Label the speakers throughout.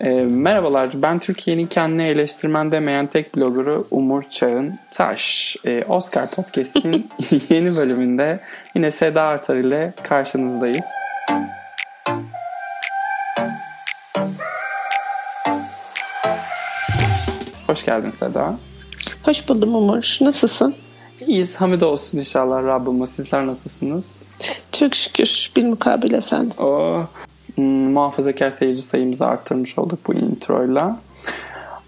Speaker 1: E, merhabalar, ben Türkiye'nin kendini eleştirmen demeyen tek bloggeru Umur Çağın Taş. E, Oscar Podcast'in yeni bölümünde yine Seda Artar ile karşınızdayız. Hoş geldin Seda.
Speaker 2: Hoş buldum Umur. Nasılsın?
Speaker 1: İyiyiz. Hamid olsun inşallah Rabbime. Sizler nasılsınız?
Speaker 2: Çok şükür. Bir mukabil efendim.
Speaker 1: Oh, hmm, muhafazakar seyirci sayımızı arttırmış olduk bu introyla.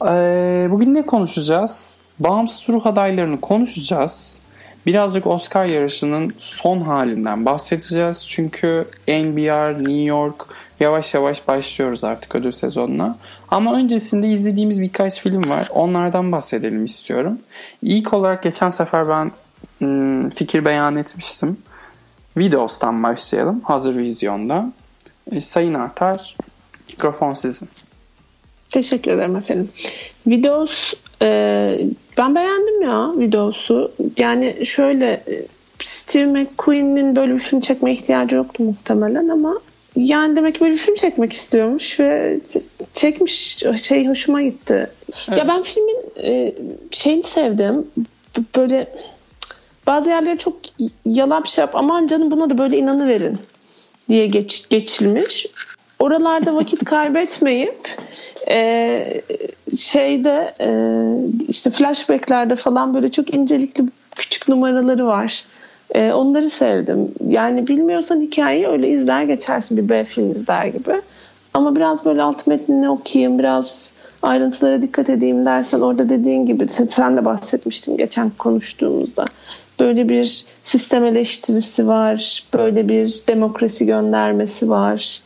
Speaker 1: Ee, bugün ne konuşacağız? Bağımsız ruh adaylarını konuşacağız. Birazcık Oscar yarışının son halinden bahsedeceğiz. Çünkü NBR, New York yavaş yavaş başlıyoruz artık ödül sezonuna. Ama öncesinde izlediğimiz birkaç film var. Onlardan bahsedelim istiyorum. İlk olarak geçen sefer ben hmm, fikir beyan etmiştim. Videos'tan başlayalım. Hazır vizyonda. E, Sayın Artar, mikrofon sizin.
Speaker 2: Teşekkür ederim efendim. Videos e, ben beğendim ya videosu. Yani şöyle e, Steve McQueen'in böyle bir film çekmeye ihtiyacı yoktu muhtemelen ama yani demek ki böyle bir film çekmek istiyormuş ve çekmiş şey hoşuma gitti. Evet. Ya ben filmin e, şeyini sevdim. Böyle bazı yerleri çok yalap şap aman canım buna da böyle inanı verin diye geç, geçilmiş. Oralarda vakit kaybetmeyip e, şeyde e, işte flashbacklerde falan böyle çok incelikli küçük numaraları var. E, onları sevdim. Yani bilmiyorsan hikayeyi öyle izler geçersin bir B film izler gibi. Ama biraz böyle alt metnini okuyayım, biraz ayrıntılara dikkat edeyim dersen orada dediğin gibi sen, sen de bahsetmiştin geçen konuştuğumuzda. Böyle bir sistem eleştirisi var, böyle bir demokrasi göndermesi var.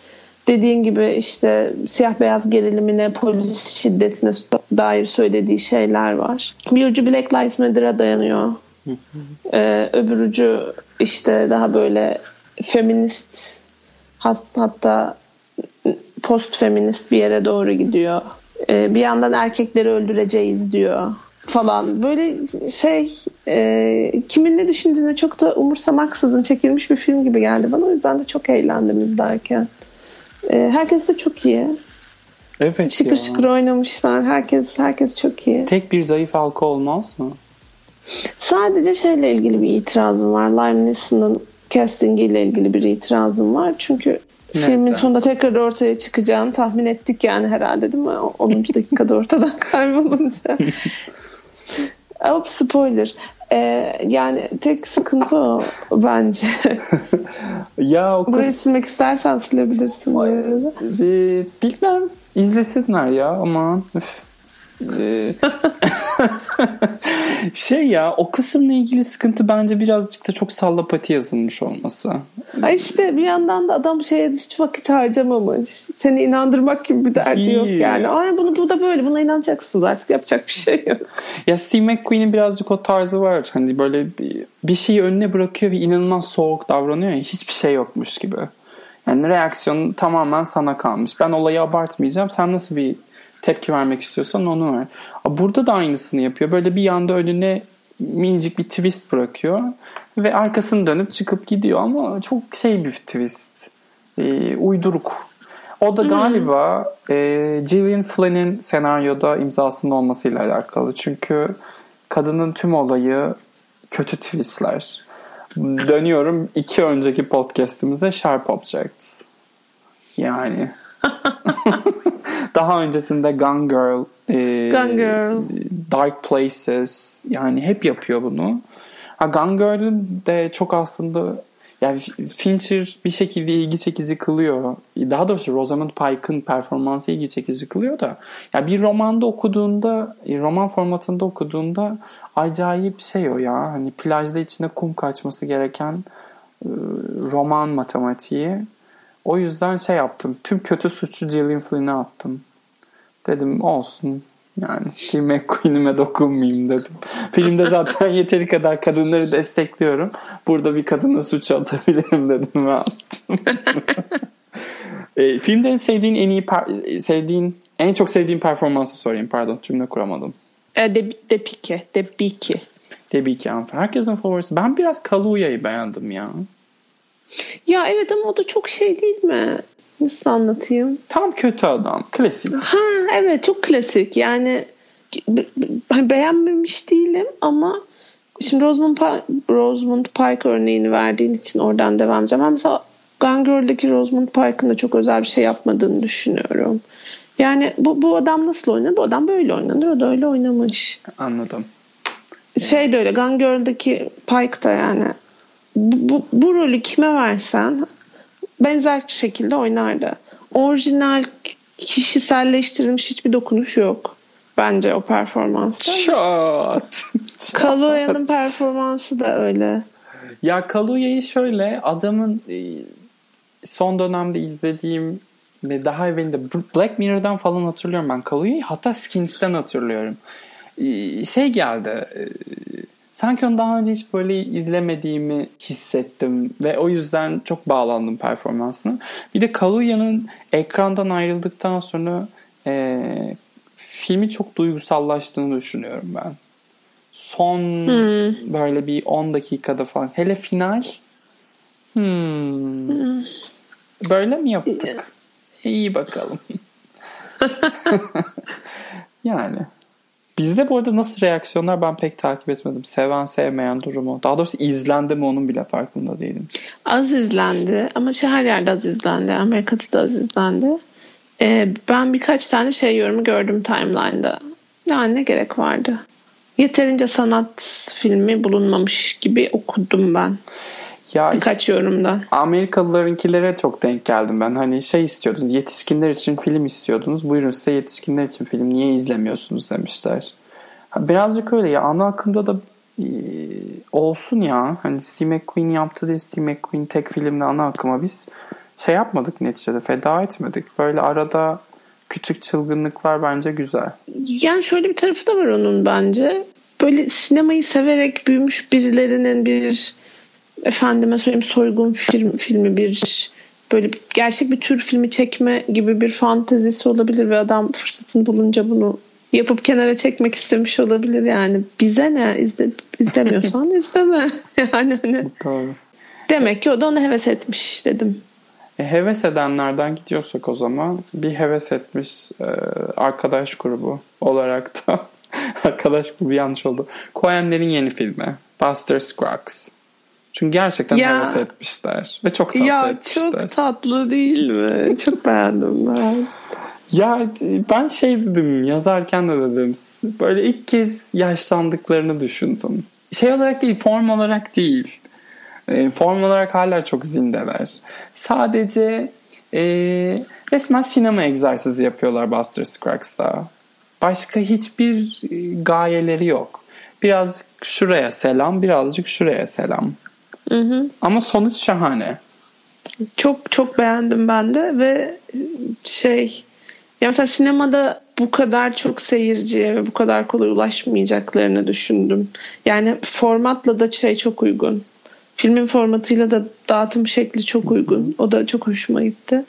Speaker 2: Dediğin gibi işte siyah beyaz gerilimine, polis şiddetine dair söylediği şeyler var. Bir ucu Black Lives Matter'a dayanıyor. ee, öbür ucu işte daha böyle feminist hatta post feminist bir yere doğru gidiyor. Ee, bir yandan erkekleri öldüreceğiz diyor falan. Böyle şey e, kimin ne düşündüğüne çok da umursamaksızın çekilmiş bir film gibi geldi bana. O yüzden de çok eğlendim izlerken. E, herkes de çok iyi.
Speaker 1: Evet
Speaker 2: şıkır ya. şıkır oynamışlar. Herkes herkes çok iyi.
Speaker 1: Tek bir zayıf halka olmaz mı?
Speaker 2: Sadece şeyle ilgili bir itirazım var. Liam Neeson'ın castingiyle ilgili bir itirazım var. Çünkü Nereden? filmin sonunda tekrar ortaya çıkacağını tahmin ettik yani herhalde değil mi? 10. dakikada ortadan kaybolunca. Hop spoiler. Ee, yani tek sıkıntı o bence.
Speaker 1: ya o kız...
Speaker 2: Burayı silmek istersen silebilirsin.
Speaker 1: Ee, bilmem. İzlesinler ya aman. Üf. Ee, şey ya o kısımla ilgili sıkıntı bence birazcık da çok sallapati yazılmış olması.
Speaker 2: Ha işte bir yandan da adam şeye hiç vakit harcamamış. Seni inandırmak gibi bir derdi yok yani. Ay bunu bu da böyle buna inanacaksın artık yapacak bir şey yok.
Speaker 1: Ya Steve McQueen'in birazcık o tarzı var. Hani böyle bir şeyi önüne bırakıyor ve inanılmaz soğuk davranıyor ya hiçbir şey yokmuş gibi. Yani reaksiyon tamamen sana kalmış. Ben olayı abartmayacağım. Sen nasıl bir tepki vermek istiyorsan onu ver. Burada da aynısını yapıyor. Böyle bir yanda önüne minicik bir twist bırakıyor ve arkasını dönüp çıkıp gidiyor ama çok şey bir twist. E, uyduruk. O da galiba hmm. e, Gillian Flynn'in senaryoda imzasının olmasıyla alakalı. Çünkü kadının tüm olayı kötü twistler. Dönüyorum iki önceki podcastimize Sharp Objects. Yani Daha öncesinde Gone Girl,
Speaker 2: e, Gone Girl,
Speaker 1: Dark Places yani hep yapıyor bunu. Ha, Gone Girl'ün de çok aslında yani Fincher bir şekilde ilgi çekici kılıyor. Daha doğrusu Rosamund Pike'ın performansı ilgi çekici kılıyor da. Ya bir romanda okuduğunda, roman formatında okuduğunda acayip şey o ya. Hani plajda içine kum kaçması gereken roman matematiği. O yüzden şey yaptım. Tüm kötü suçu Gillian Flynn'e attım. Dedim olsun. Yani Steve McQueen'ime dokunmayayım dedim. Filmde zaten yeteri kadar kadınları destekliyorum. Burada bir kadına suç atabilirim dedim ve attım. e, filmde en sevdiğin en iyi sevdiğin en çok sevdiğin performansı sorayım. Pardon cümle kuramadım.
Speaker 2: E, de, de Pike. De Pike.
Speaker 1: De Pike. Herkesin favorisi. Ben biraz Kaluya'yı beğendim ya.
Speaker 2: Ya evet ama o da çok şey değil mi? Nasıl anlatayım?
Speaker 1: Tam kötü adam. Klasik.
Speaker 2: Ha evet çok klasik. Yani hani beğenmemiş değilim ama şimdi Rosamund, pa- Rosamund Pike örneğini verdiğin için oradan devam edeceğim. Ben mesela Gone Girl'deki Rosamund Pike'ın da çok özel bir şey yapmadığını düşünüyorum. Yani bu, bu adam nasıl oynar? Bu adam böyle oynanır. O da öyle oynamış.
Speaker 1: Anladım.
Speaker 2: Şey de öyle. Gone Girl'daki Pike da yani bu, bu, bu rolü kime versen benzer şekilde oynardı. Orijinal kişiselleştirilmiş hiçbir dokunuş yok. Bence o performansta.
Speaker 1: Çat.
Speaker 2: Kaluya'nın performansı da öyle.
Speaker 1: Ya Kaluya'yı şöyle adamın e, son dönemde izlediğim ve daha evvelinde Black Mirror'dan falan hatırlıyorum ben Kaluya'yı. Hatta Skins'ten hatırlıyorum. E, şey geldi. Sanki onu daha önce hiç böyle izlemediğimi hissettim ve o yüzden çok bağlandım performansına. Bir de Kaluya'nın ekrandan ayrıldıktan sonra e, filmi çok duygusallaştığını düşünüyorum ben. Son hmm. böyle bir 10 dakikada falan. Hele final hmm. Hmm. böyle mi yaptık? İyi bakalım. yani. Bizde bu arada nasıl reaksiyonlar ben pek takip etmedim. Seven sevmeyen durumu. Daha doğrusu izlendi mi onun bile farkında değilim.
Speaker 2: Az izlendi ama şey her yerde az izlendi. Amerika'da da az izlendi. Ee, ben birkaç tane şey yorumu gördüm timeline'da. Yani ne gerek vardı? Yeterince sanat filmi bulunmamış gibi okudum ben. Ya Birkaç işte, yorumda.
Speaker 1: Amerikalılarınkilere çok denk geldim ben. Hani şey istiyordunuz yetişkinler için film istiyordunuz. Buyurun size yetişkinler için film niye izlemiyorsunuz demişler. Birazcık öyle ya ana akımda da e, olsun ya. Hani Steve McQueen yaptı diye Steve McQueen tek filmle ana akıma biz şey yapmadık neticede feda etmedik. Böyle arada küçük çılgınlıklar bence güzel.
Speaker 2: Yani şöyle bir tarafı da var onun bence. Böyle sinemayı severek büyümüş birilerinin bir efendime söyleyeyim soygun film, filmi bir böyle gerçek bir tür filmi çekme gibi bir fantezisi olabilir ve adam fırsatını bulunca bunu yapıp kenara çekmek istemiş olabilir yani. Bize ne? İzle, izlemiyorsan izleme. yani hani. Doğru. Demek ki o da onu heves etmiş dedim.
Speaker 1: E, heves edenlerden gidiyorsak o zaman bir heves etmiş e, arkadaş grubu olarak da arkadaş grubu yanlış oldu. Coen'lerin yeni filmi Buster Scruggs. Çünkü gerçekten ya, heves etmişler. Ve çok tatlı ya, etmişler.
Speaker 2: Çok tatlı değil mi? çok beğendim ben.
Speaker 1: Ya ben şey dedim yazarken de dedim böyle ilk kez yaşlandıklarını düşündüm. Şey olarak değil form olarak değil. E, form olarak hala çok zindeler. Sadece e, resmen sinema egzersizi yapıyorlar Buster Scruggs'ta. Başka hiçbir e, gayeleri yok. Birazcık şuraya selam, birazcık şuraya selam. Hı hı. Ama sonuç şahane.
Speaker 2: Çok çok beğendim ben de ve şey ya mesela sinemada bu kadar çok seyirciye ve bu kadar kolay ulaşmayacaklarını düşündüm. Yani formatla da şey çok uygun. Filmin formatıyla da dağıtım şekli çok uygun. O da çok hoşuma gitti.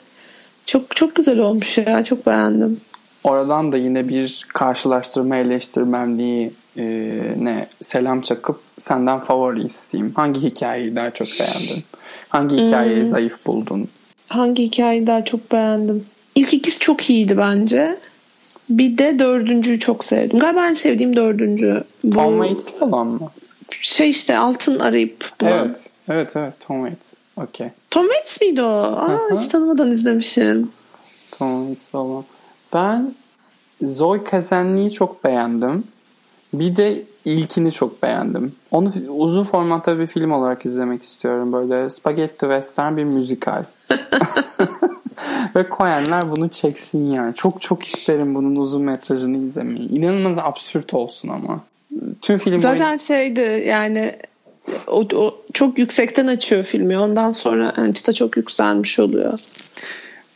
Speaker 2: Çok çok güzel olmuş ya. Çok beğendim.
Speaker 1: Oradan da yine bir karşılaştırma eleştirmenliği ne selam çakıp senden favori isteyeyim. Hangi hikayeyi daha çok beğendin? Hangi hikayeyi hmm. zayıf buldun?
Speaker 2: Hangi hikayeyi daha çok beğendim? İlk ikisi çok iyiydi bence. Bir de dördüncüyü çok sevdim. Galiba en sevdiğim dördüncü.
Speaker 1: Bu... Tom Waits falan mı?
Speaker 2: Şey işte altın arayıp
Speaker 1: bulan. Evet. Evet evet Tom Waits. Okay.
Speaker 2: Tom Waits miydi o? Aa, hiç tanımadan izlemişim.
Speaker 1: Tom Waits olan. Ben Zoe Kazanlı'yı çok beğendim. Bir de ilkini çok beğendim. Onu uzun formatta bir film olarak izlemek istiyorum. Böyle spagetti western bir müzikal. Ve koyanlar bunu çeksin yani. Çok çok isterim bunun uzun metrajını izlemeyi. İnanılmaz absürt olsun ama. Tüm film
Speaker 2: Zaten boyunca... şeydi yani o, o çok yüksekten açıyor filmi. Ondan sonra yani çıta çok yükselmiş oluyor.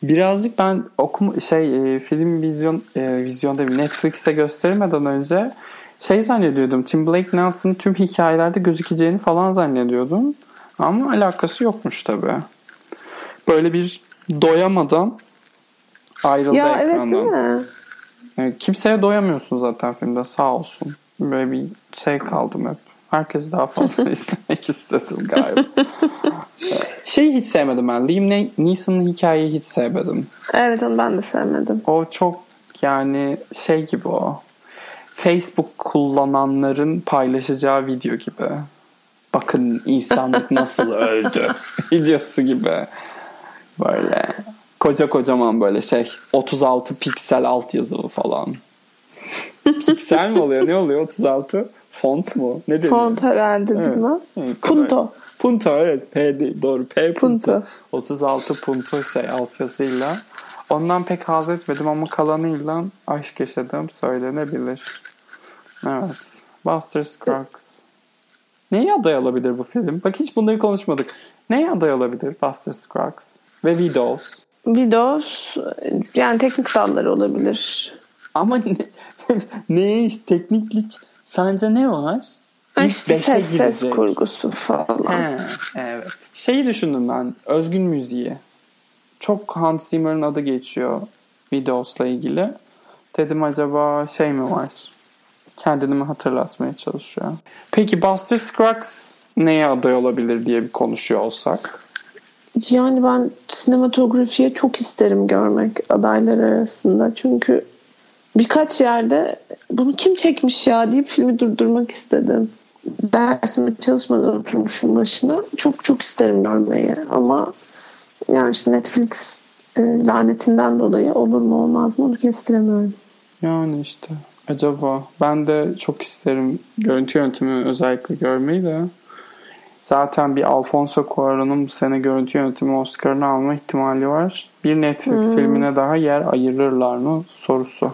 Speaker 1: Birazcık ben okum şey e, film vizyon e, vizyon değil Netflix'te göstermeden önce şey zannediyordum. Tim Blake Nelson'ın tüm hikayelerde gözükeceğini falan zannediyordum. Ama alakası yokmuş tabi. Böyle bir doyamadan ayrıldı ya, ekrandan. Evet değil mi? Yani kimseye doyamıyorsun zaten filmde sağ olsun. Böyle bir şey kaldım hep. Herkes daha fazla izlemek istedim galiba. Şeyi hiç sevmedim ben. Liam Neeson'ın hikayeyi hiç sevmedim.
Speaker 2: Evet onu ben de sevmedim.
Speaker 1: O çok yani şey gibi o. Facebook kullananların paylaşacağı video gibi. Bakın insanlık nasıl öldü videosu gibi. Böyle koca kocaman böyle şey 36 piksel alt yazılı falan. piksel mi oluyor? Ne oluyor 36? Font mu? Ne deniyor?
Speaker 2: Font herhalde evet. mi? Evet, punto.
Speaker 1: Punto evet. P değil. Doğru. P punto. punto. 36 punto şey alt yazıyla. Ondan pek haz etmedim ama kalanıyla aşk yaşadım söylenebilir. Evet. Buster Scruggs. Neye aday olabilir bu film? Bak hiç bunları konuşmadık. Neye aday olabilir Buster Scruggs? Ve Widows.
Speaker 2: Widows yani teknik dalları olabilir.
Speaker 1: Ama ne, neye işte tekniklik sence ne var?
Speaker 2: İlk işte beşe ses, girecek. Ses kurgusu falan.
Speaker 1: He, evet. Şeyi düşündüm ben. Özgün müziği. Çok Hans Zimmer'ın adı geçiyor Widows'la ilgili. Dedim acaba şey mi var? Kendini mi hatırlatmaya çalışıyor? Peki Buster Scruggs neye aday olabilir diye bir konuşuyor olsak?
Speaker 2: Yani ben sinematografiye çok isterim görmek adaylar arasında. Çünkü birkaç yerde bunu kim çekmiş ya deyip filmi durdurmak istedim. Dersimi çalışmadan oturmuşum başına. Çok çok isterim görmeyi ama yani işte Netflix e, lanetinden dolayı olur mu olmaz mı onu kestiremiyorum.
Speaker 1: Yani işte acaba ben de çok isterim görüntü yönetimi özellikle görmeyi de zaten bir Alfonso Cuarón'un bu sene görüntü yönetimi Oscar'ını alma ihtimali var. Bir Netflix hmm. filmine daha yer ayırırlar mı sorusu.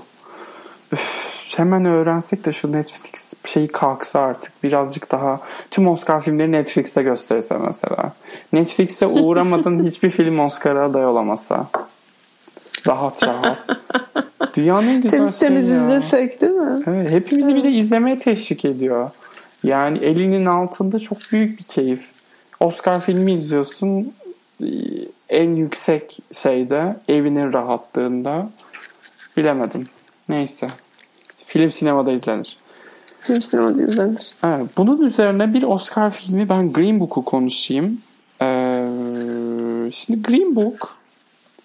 Speaker 1: Üf, hemen öğrensek de şu Netflix şeyi kalksa artık birazcık daha tüm Oscar filmleri Netflix'te gösterse mesela. Netflix'e uğramadın hiçbir film Oscar'a aday olamasa. Rahat rahat. Dünyanın en güzel
Speaker 2: temiz,
Speaker 1: şeyi
Speaker 2: temiz ya. izlesek değil mi?
Speaker 1: Evet, hepimizi bir de izlemeye teşvik ediyor. Yani elinin altında çok büyük bir keyif. Oscar filmi izliyorsun en yüksek şeyde evinin rahatlığında bilemedim. Neyse. Film sinemada izlenir.
Speaker 2: Film sinemada izlenir.
Speaker 1: Evet, bunun üzerine bir Oscar filmi ben Green Book'u konuşayım. Ee, şimdi Green Book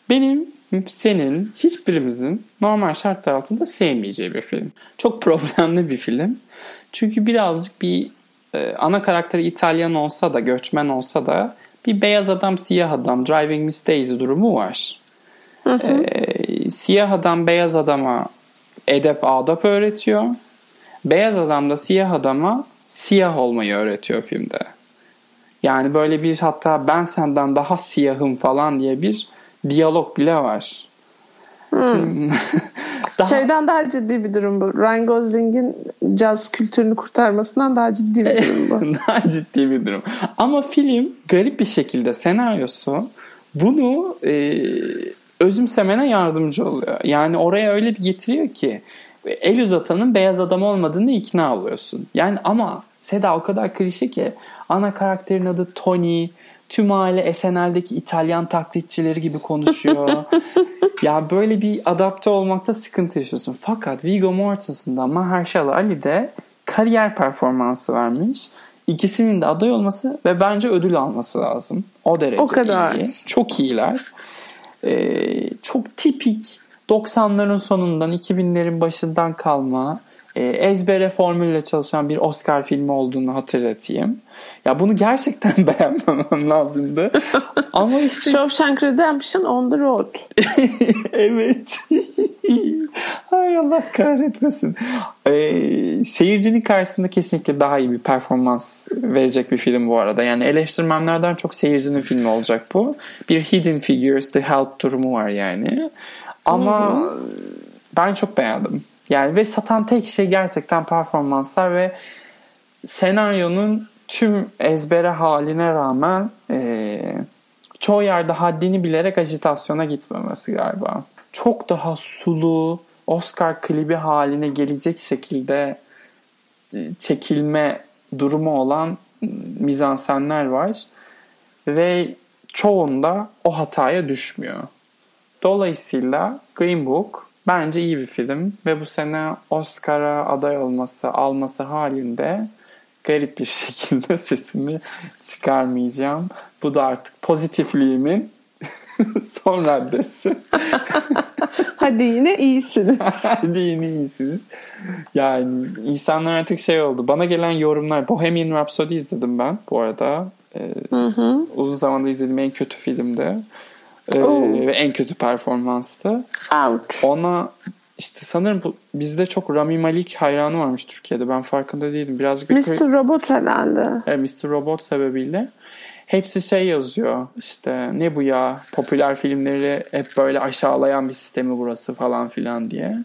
Speaker 1: benim senin hiçbirimizin normal şartlar altında sevmeyeceği bir film. Çok problemli bir film. Çünkü birazcık bir e, ana karakteri İtalyan olsa da göçmen olsa da bir beyaz adam siyah adam driving Miss Daisy durumu var. Hı hı. E, siyah adam beyaz adama edep adap öğretiyor. Beyaz adam da siyah adama siyah olmayı öğretiyor filmde. Yani böyle bir hatta ben senden daha siyahım falan diye bir diyalog bile var.
Speaker 2: Hmm. daha... Şeyden daha ciddi bir durum bu. Ryan Gosling'in caz kültürünü kurtarmasından daha ciddi bir durum bu.
Speaker 1: daha ciddi bir durum. Ama film garip bir şekilde senaryosu bunu e, özümsemene yardımcı oluyor. Yani oraya öyle bir getiriyor ki el uzatanın beyaz adam olmadığını ikna oluyorsun. Yani ama Seda o kadar klişe ki ana karakterin adı Tony, tüm aile SNL'deki İtalyan taklitçileri gibi konuşuyor. ya böyle bir adapte olmakta sıkıntı yaşıyorsun. Fakat Viggo Mortensen da Mahershala Ali de kariyer performansı vermiş. İkisinin de aday olması ve bence ödül alması lazım. O derece o kadar. iyi. Çok iyiler e, çok tipik 90'ların sonundan 2000'lerin başından kalma e, ezbere formülle çalışan bir Oscar filmi olduğunu hatırlatayım. Ya bunu gerçekten beğenmemem lazımdı. Ama işte...
Speaker 2: Shawshank Redemption on the road.
Speaker 1: evet. Ay Allah kahretmesin. Ee, seyircinin karşısında kesinlikle daha iyi bir performans verecek bir film bu arada. Yani eleştirmenlerden çok seyircinin filmi olacak bu. Bir Hidden Figures, The Help durumu var yani. Ama Hı-hı. ben çok beğendim. Yani ve satan tek şey gerçekten performanslar ve senaryonun tüm ezbere haline rağmen e, çoğu yerde haddini bilerek ajitasyona gitmemesi galiba. Çok daha sulu, Oscar klibi haline gelecek şekilde çekilme durumu olan mizansenler var. Ve çoğunda o hataya düşmüyor. Dolayısıyla Green Book bence iyi bir film ve bu sene Oscar'a aday olması, alması halinde garip bir şekilde sesimi çıkarmayacağım. Bu da artık pozitifliğimin son raddesi.
Speaker 2: Hadi yine iyisiniz.
Speaker 1: Hadi yine iyisiniz. Yani insanlar artık şey oldu. Bana gelen yorumlar. Bohemian Rhapsody izledim ben bu arada. Ee,
Speaker 2: Hı hı.
Speaker 1: uzun zamandır izlediğim en kötü filmdi. Ee, ve en kötü performanstı.
Speaker 2: Ouch.
Speaker 1: Ona işte sanırım bu, bizde çok Rami Malik hayranı varmış Türkiye'de. Ben farkında değilim. Birazcık
Speaker 2: Mr. Robot herhalde.
Speaker 1: Evet, Mr. Robot sebebiyle hepsi şey yazıyor işte ne bu ya popüler filmleri hep böyle aşağılayan bir sistemi burası falan filan diye.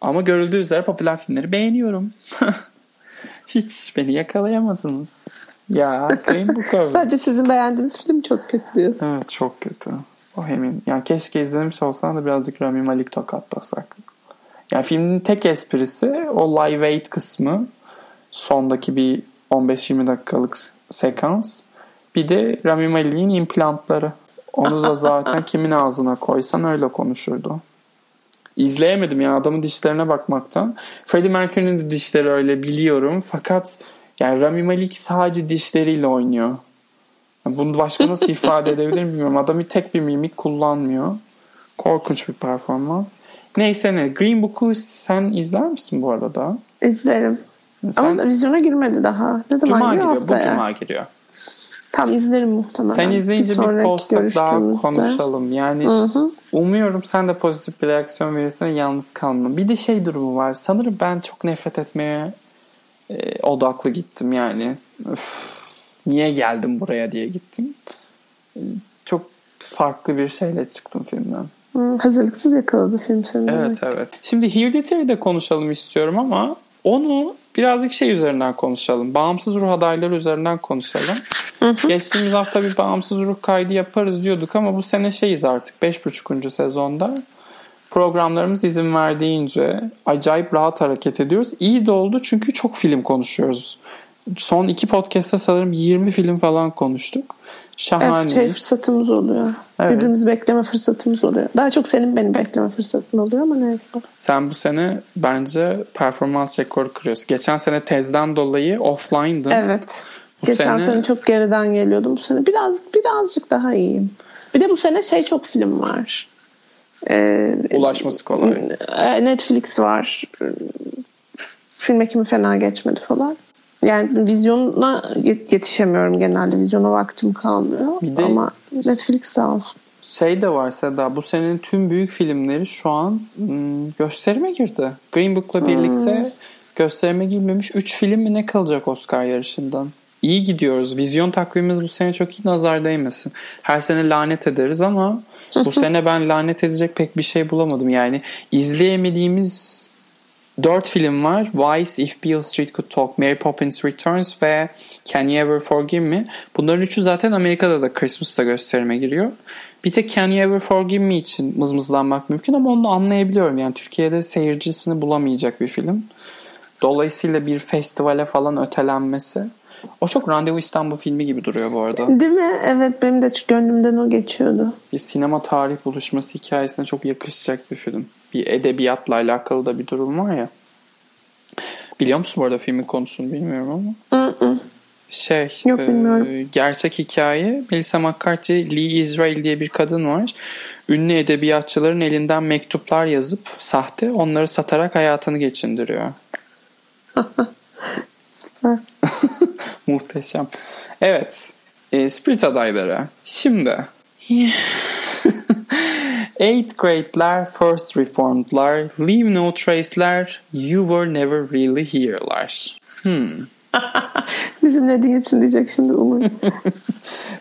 Speaker 1: Ama görüldüğü üzere popüler filmleri beğeniyorum. Hiç beni yakalayamadınız. Ya Green Book of-
Speaker 2: Sadece sizin beğendiğiniz film çok kötü diyorsun.
Speaker 1: Evet çok kötü. Bohemian. Yani keşke izlemiş olsan da birazcık Rami Malik tokatlasak. Yani filmin tek esprisi o live aid kısmı. Sondaki bir 15-20 dakikalık sekans. Bir de Rami Malik'in implantları. Onu da zaten kimin ağzına koysan öyle konuşurdu. İzleyemedim ya adamın dişlerine bakmaktan. Freddie Mercury'nin de dişleri öyle biliyorum. Fakat yani Rami Malik sadece dişleriyle oynuyor. Bunu başka nasıl ifade edebilirim bilmiyorum. Adam bir tek bir mimik kullanmıyor. Korkunç bir performans. Neyse ne. Green Book'u sen izler misin bu arada?
Speaker 2: İzlerim.
Speaker 1: Sen
Speaker 2: Ama vizyona girmedi daha. Ne zaman
Speaker 1: Cuma
Speaker 2: giriyor
Speaker 1: giriyor. Bu
Speaker 2: haftaya?
Speaker 1: Cuma giriyor.
Speaker 2: Tam izlerim muhtemelen.
Speaker 1: Sen izleyince bir,
Speaker 2: sonraki
Speaker 1: post daha konuşalım. Yani
Speaker 2: Hı hı.
Speaker 1: umuyorum sen de pozitif bir reaksiyon verirsin ve yalnız kalmam. Bir de şey durumu var. Sanırım ben çok nefret etmeye e, odaklı gittim yani. Öf, niye geldim buraya diye gittim. E, Çok farklı bir şeyle çıktım filmden.
Speaker 2: Hı, hazırlıksız yakaladı film seni.
Speaker 1: Evet evet. Şimdi Hereditary'de konuşalım istiyorum ama onu birazcık şey üzerinden konuşalım. Bağımsız ruh adayları üzerinden konuşalım. Geçtiğimiz hafta bir bağımsız ruh kaydı yaparız diyorduk ama bu sene şeyiz artık 5.5. sezonda. Programlarımız izin verdiğince acayip rahat hareket ediyoruz. İyi de oldu çünkü çok film konuşuyoruz. Son iki podcast'ta sanırım 20 film falan konuştuk.
Speaker 2: Evet,
Speaker 1: Şahaneyiz.
Speaker 2: şey fırsatımız oluyor.
Speaker 1: Evet.
Speaker 2: Birbirimizi bekleme fırsatımız oluyor. Daha çok senin beni bekleme fırsatın oluyor ama neyse.
Speaker 1: Sen bu sene bence performans rekoru kırıyorsun. Geçen sene tezden dolayı offline'dın.
Speaker 2: Evet.
Speaker 1: Bu
Speaker 2: Geçen
Speaker 1: sene-
Speaker 2: sene... çok geriden geliyordum. Bu sene biraz birazcık daha iyiyim. Bir de bu sene şey çok film var. Ee,
Speaker 1: Ulaşması kolay.
Speaker 2: e, Netflix var. Film ekimi fena geçmedi falan. Yani vizyona yet- yetişemiyorum genelde. Vizyona vaktim kalmıyor.
Speaker 1: Bir de-
Speaker 2: Ama Netflix sağ olsun.
Speaker 1: Şey de var Seda bu senenin tüm büyük filmleri şu an hmm, gösterime girdi. Green Book'la birlikte gösterime girmemiş 3 film mi ne kalacak Oscar yarışından? İyi gidiyoruz. Vizyon takvimimiz bu sene çok iyi nazar değmesin. Her sene lanet ederiz ama bu sene ben lanet edecek pek bir şey bulamadım. Yani izleyemediğimiz 4 film var. Vice, If Beale Street Could Talk, Mary Poppins Returns ve Can You Ever Forgive Me. Bunların üçü zaten Amerika'da da Christmas'ta gösterime giriyor. Bir tek Can You Ever Forgive Me için mızmızlanmak mümkün ama onu anlayabiliyorum. Yani Türkiye'de seyircisini bulamayacak bir film. Dolayısıyla bir festivale falan ötelenmesi. O çok Randevu İstanbul filmi gibi duruyor bu arada.
Speaker 2: Değil mi? Evet benim de gönlümden o geçiyordu.
Speaker 1: Bir sinema tarih buluşması hikayesine çok yakışacak bir film. Bir edebiyatla alakalı da bir durum var ya. Biliyor musun bu arada filmin konusunu bilmiyorum ama.
Speaker 2: Hı.
Speaker 1: Şey,
Speaker 2: Yok,
Speaker 1: e, gerçek hikaye Melissa McCarthy, Lee Israel diye bir kadın var. Ünlü edebiyatçıların elinden mektuplar yazıp sahte onları satarak hayatını geçindiriyor. Muhteşem. Evet. E, Spirit adayları. Şimdi. Eighth grade'ler, First Reformed'lar, Leave No Trace'ler, You Were Never Really Here'lar. Hmm.
Speaker 2: Bizimle değilsin diyecek şimdi umarım.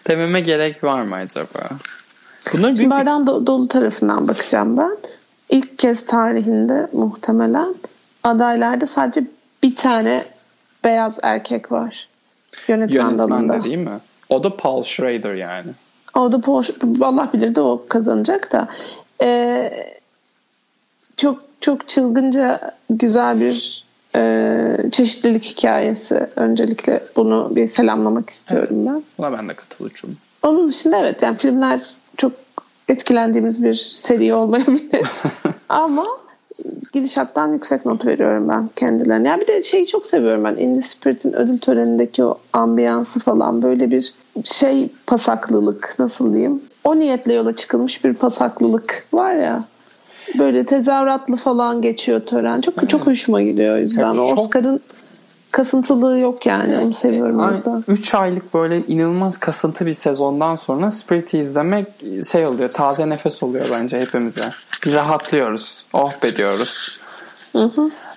Speaker 1: Dememe gerek var mı acaba? Bunların
Speaker 2: Şimdi bardağın do- dolu tarafından bakacağım ben. İlk kez tarihinde muhtemelen adaylarda sadece bir tane beyaz erkek var. Yönetmen,
Speaker 1: Yönetmen de değil mi? O da Paul Schrader yani.
Speaker 2: O da Porsche, Allah bilir de o kazanacak da. Ee, çok çok çılgınca güzel bir e, çeşitlilik hikayesi. Öncelikle bunu bir selamlamak istiyorum ben.
Speaker 1: Buna ben de katılıyorum.
Speaker 2: Onun dışında evet yani filmler çok etkilendiğimiz bir seri olmayabilir. Ama gidişattan yüksek not veriyorum ben kendilerine. Ya bir de şeyi çok seviyorum ben. Indie Spirit'in ödül törenindeki o ambiyansı falan böyle bir şey pasaklılık nasıl diyeyim. O niyetle yola çıkılmış bir pasaklılık var ya. Böyle tezahüratlı falan geçiyor tören. Çok çok hoşuma gidiyor o yüzden.
Speaker 1: Evet, çok-
Speaker 2: Oscar'ın kasıntılığı yok yani. Onu seviyorum o yüzden.
Speaker 1: 3 aylık böyle inanılmaz kasıntı bir sezondan sonra Spirit'i izlemek şey oluyor. Taze nefes oluyor bence hepimize. Bir rahatlıyoruz. Oh be diyoruz.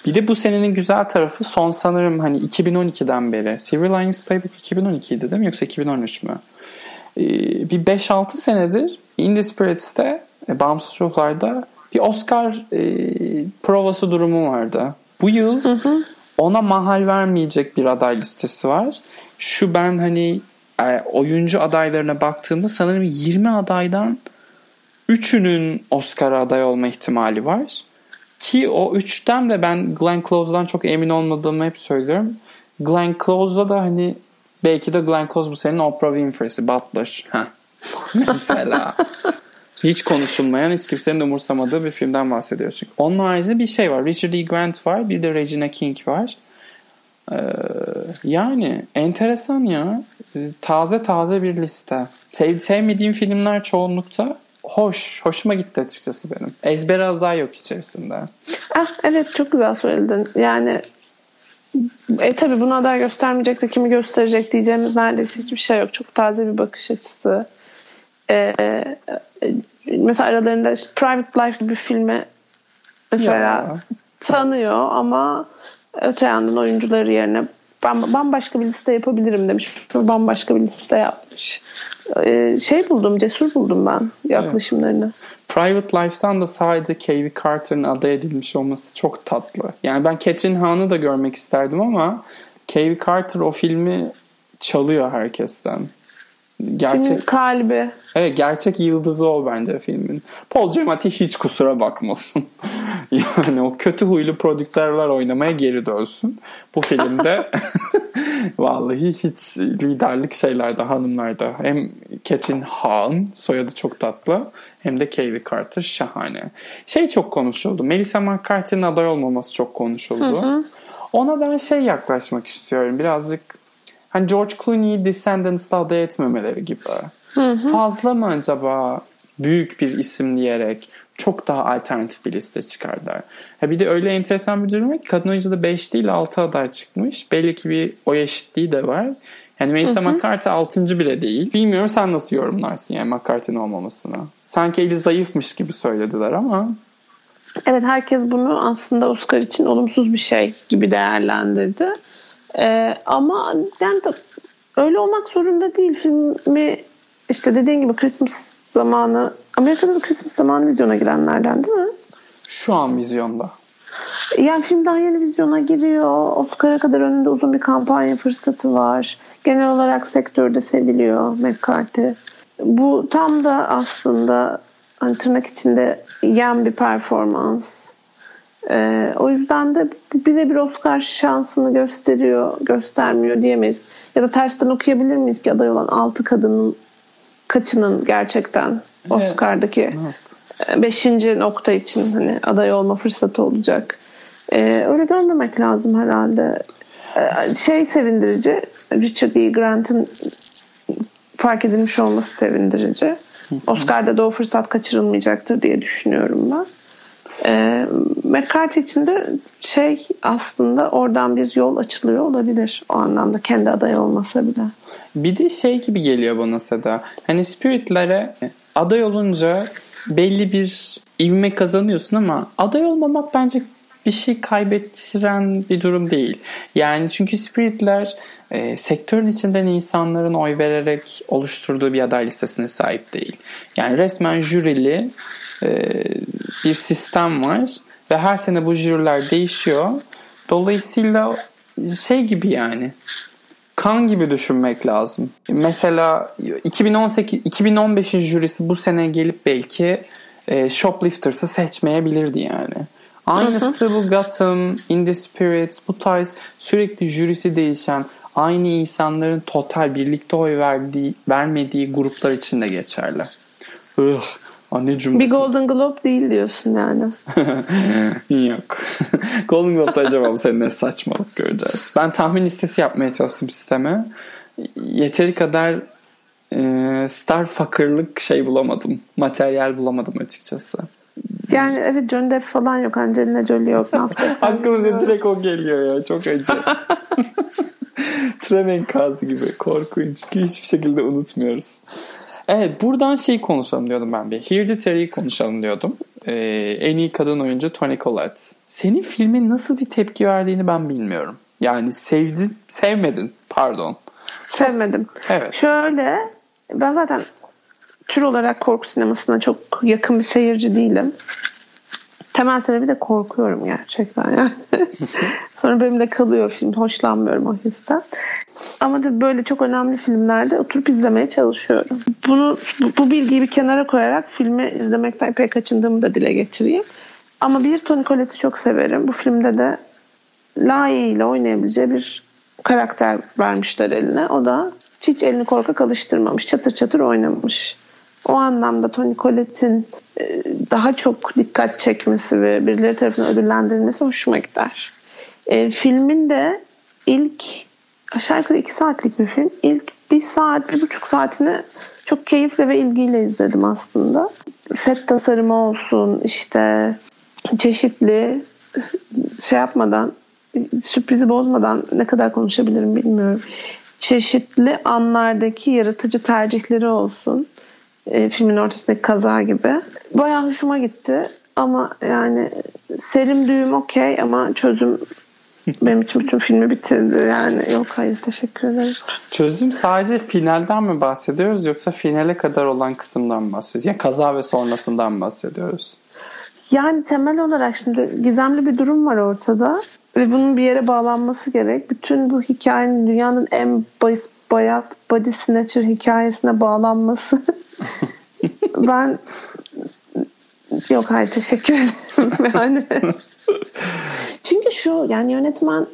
Speaker 1: Bir de bu senenin güzel tarafı son sanırım hani 2012'den beri. Silver Linings Playbook 2012 idi değil mi yoksa 2013 mü? Ee, bir 5-6 senedir Indie Spirits'te e, Bağımsız Ruhlar'da bir Oscar e, provası durumu vardı. Bu yıl ona mahal vermeyecek bir aday listesi var. Şu ben hani e, oyuncu adaylarına baktığımda sanırım 20 adaydan 3'ünün Oscar'a aday olma ihtimali var. Ki o 3'ten de ben Glenn Close'dan çok emin olmadığımı hep söylüyorum. Glenn Close'da da hani belki de Glenn Close bu senin Oprah Winfrey'si Butler. Heh. Mesela. Hiç konuşulmayan, hiç kimsenin umursamadığı bir filmden bahsediyorsun. Onun haricinde bir şey var. Richard E. Grant var. Bir de Regina King var. Ee, yani enteresan ya. Ee, Taze taze bir liste. Sev, sevmediğim filmler çoğunlukta hoş. Hoşuma gitti açıkçası benim. Ezber az daha yok içerisinde.
Speaker 2: Ah evet çok güzel söyledin. Yani e tabi bunu aday göstermeyecek de kimi gösterecek diyeceğimiz neredeyse hiçbir şey yok. Çok taze bir bakış açısı. E, mesela aralarında işte Private Life gibi bir filmi mesela
Speaker 1: Ya.
Speaker 2: tanıyor ama öte yandan oyuncuları yerine ben bambaşka bir liste yapabilirim demiş. Bambaşka bir liste yapmış. Ee, şey buldum, cesur buldum ben yaklaşımlarını.
Speaker 1: Private Life'dan da sadece Kavy Carter'ın aday edilmiş olması çok tatlı. Yani ben Catherine Hahn'ı da görmek isterdim ama Kavy Carter o filmi çalıyor herkesten. Gerçek,
Speaker 2: Filmin kalbi.
Speaker 1: evet, gerçek yıldızı ol bence filmin. Paul Giamatti hiç kusura bakmasın. yani o kötü huylu prodüktörler oynamaya geri dönsün. Bu filmde vallahi hiç liderlik şeylerde hanımlarda. Hem Catherine Hahn soyadı çok tatlı hem de Kaylee Carter şahane. Şey çok konuşuldu. Melissa McCarthy'nin aday olmaması çok konuşuldu. Ona ben şey yaklaşmak istiyorum. Birazcık hani George Clooney'i Descendants'la aday etmemeleri gibi. Fazla mı acaba büyük bir isim diyerek çok daha alternatif bir liste çıkardılar. Ha bir de öyle enteresan bir durum var ki kadın oyuncuda 5 değil 6 aday çıkmış. Belli ki bir o eşitliği de var. Yani Melissa McCarthy 6. bile değil. Bilmiyorum sen nasıl yorumlarsın yani McCarthy'nin olmamasını. Sanki eli zayıfmış gibi söylediler ama.
Speaker 2: Evet herkes bunu aslında Oscar için olumsuz bir şey gibi değerlendirdi. Ee, ama yani da öyle olmak zorunda değil. Filmi işte dediğin gibi Christmas zamanı Amerika'da da Christmas zamanı vizyona girenlerden değil mi?
Speaker 1: Şu an vizyonda.
Speaker 2: Yani film daha yeni vizyona giriyor. Oscar'a kadar önünde uzun bir kampanya fırsatı var. Genel olarak sektörde seviliyor McCarthy. Bu tam da aslında hani tırnak içinde yem bir performans. Ee, o yüzden de birebir Oscar şansını gösteriyor, göstermiyor diyemeyiz. Ya da tersten okuyabilir miyiz ki aday olan 6 kadının kaçının gerçekten Oscar'daki
Speaker 1: Evet.
Speaker 2: 5. nokta için hani aday olma fırsatı olacak. Ee, öyle görmemek lazım herhalde. Ee, şey sevindirici, Richard E. Grant'ın fark edilmiş olması sevindirici. Oscar'da da o fırsat kaçırılmayacaktır diye düşünüyorum ben. Ee, McCarthy için de şey aslında oradan bir yol açılıyor olabilir o anlamda kendi aday olmasa bile.
Speaker 1: Bir de şey gibi geliyor bana Seda. Hani Spirit'lere aday olunca belli bir ivme kazanıyorsun ama aday olmamak bence bir şey kaybettiren bir durum değil. Yani çünkü Spirit'ler e, sektörün içinden insanların oy vererek oluşturduğu bir aday listesine sahip değil. Yani resmen jürili e, bir sistem var ve her sene bu jüriler değişiyor. Dolayısıyla şey gibi yani kan gibi düşünmek lazım. Mesela 2018 2015'in jürisi bu sene gelip belki e, Shoplifters'ı seçmeyebilirdi yani. Aynısı bu Gotham, In the Spirits bu tarz sürekli jürisi değişen aynı insanların total birlikte oy verdiği, vermediği gruplar için de geçerli. Ugh, Aa, ne cümle.
Speaker 2: Bir Golden Globe değil diyorsun yani.
Speaker 1: Yok. Golden Globe'da acaba bu sene ne saçmalık göreceğiz. Ben tahmin listesi yapmaya çalıştım sisteme. Yeteri kadar e, star fakirlik şey bulamadım. Materyal bulamadım açıkçası.
Speaker 2: Yani evet Johnny Depp falan yok. Angelina Jolie yok. Ne yapacak?
Speaker 1: Aklımıza direkt o geliyor ya. Çok acı. Tren enkazı gibi. Korkunç. Hiçbir şekilde unutmuyoruz. Evet buradan şey konuşalım diyordum ben bir. Hereditary'i konuşalım diyordum. Ee, en iyi kadın oyuncu Toni Collette. Senin filmin nasıl bir tepki verdiğini ben bilmiyorum. Yani sevdin, sevmedin pardon.
Speaker 2: Sevmedim.
Speaker 1: Evet.
Speaker 2: Şöyle ben zaten tür olarak korku sinemasına çok yakın bir seyirci değilim. Temel sebebi de korkuyorum gerçekten yani. Sonra benim de kalıyor film. Hoşlanmıyorum o histen. Ama da böyle çok önemli filmlerde oturup izlemeye çalışıyorum. Bunu bu, bilgiyi bir kenara koyarak filmi izlemekten pek kaçındığımı da dile getireyim. Ama bir Toni Collette'i çok severim. Bu filmde de layığıyla oynayabileceği bir karakter vermişler eline. O da hiç elini korkak alıştırmamış. Çatır çatır oynamış. O anlamda Toni Collette'in e, daha çok dikkat çekmesi ve birileri tarafından ödüllendirilmesi hoşuma gider. E, filmin de ilk aşağı yukarı iki saatlik bir film. İlk bir saat, bir buçuk saatini çok keyifle ve ilgiyle izledim aslında. Set tasarımı olsun, işte çeşitli şey yapmadan, sürprizi bozmadan ne kadar konuşabilirim bilmiyorum. Çeşitli anlardaki yaratıcı tercihleri olsun. E, filmin ortasındaki kaza gibi. Bayağı hoşuma gitti. Ama yani serim düğüm okey ama çözüm benim için bütün filmi bitirdi. Yani yok hayır teşekkür ederim.
Speaker 1: Çözüm sadece finalden mi bahsediyoruz yoksa finale kadar olan kısımdan mı bahsediyoruz? Yani kaza ve sonrasından mı bahsediyoruz?
Speaker 2: Yani temel olarak şimdi gizemli bir durum var ortada ve bunun bir yere bağlanması gerek. Bütün bu hikayenin dünyanın en bayis, bayat body snatcher hikayesine bağlanması ben yok hayır teşekkür ederim. yani çünkü şu yani yönetmen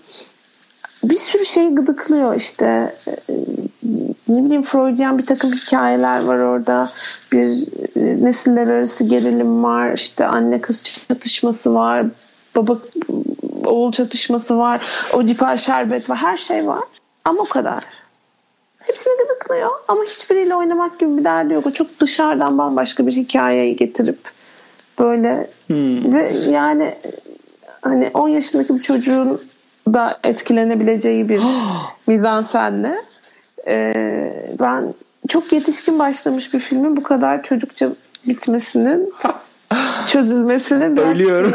Speaker 2: bir sürü şey gıdıklıyor. İşte ne bileyim Freudian bir takım hikayeler var orada. Bir nesiller arası gerilim var. İşte anne kız çatışması var. Baba oğul çatışması var. Oedipal şerbet var. Her şey var. Ama o kadar hepsini gıdıklıyor. Ama hiçbiriyle oynamak gibi bir derdi yok. O çok dışarıdan bambaşka bir hikayeyi getirip böyle hmm. ve yani hani 10 yaşındaki bir çocuğun da etkilenebileceği bir mizansenle ee, ben çok yetişkin başlamış bir filmin bu kadar çocukça bitmesinin çözülmesinin
Speaker 1: Ölüyorum.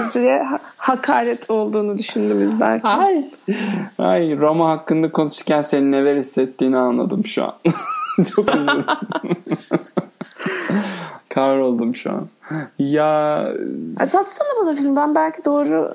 Speaker 2: hakaret olduğunu düşündüm izlerken.
Speaker 1: Ay. Ay Roma hakkında konuşurken senin neler hissettiğini anladım şu an. çok üzüldüm. Kahroldum şu an. Ya...
Speaker 2: Satsana bana film. Ben belki doğru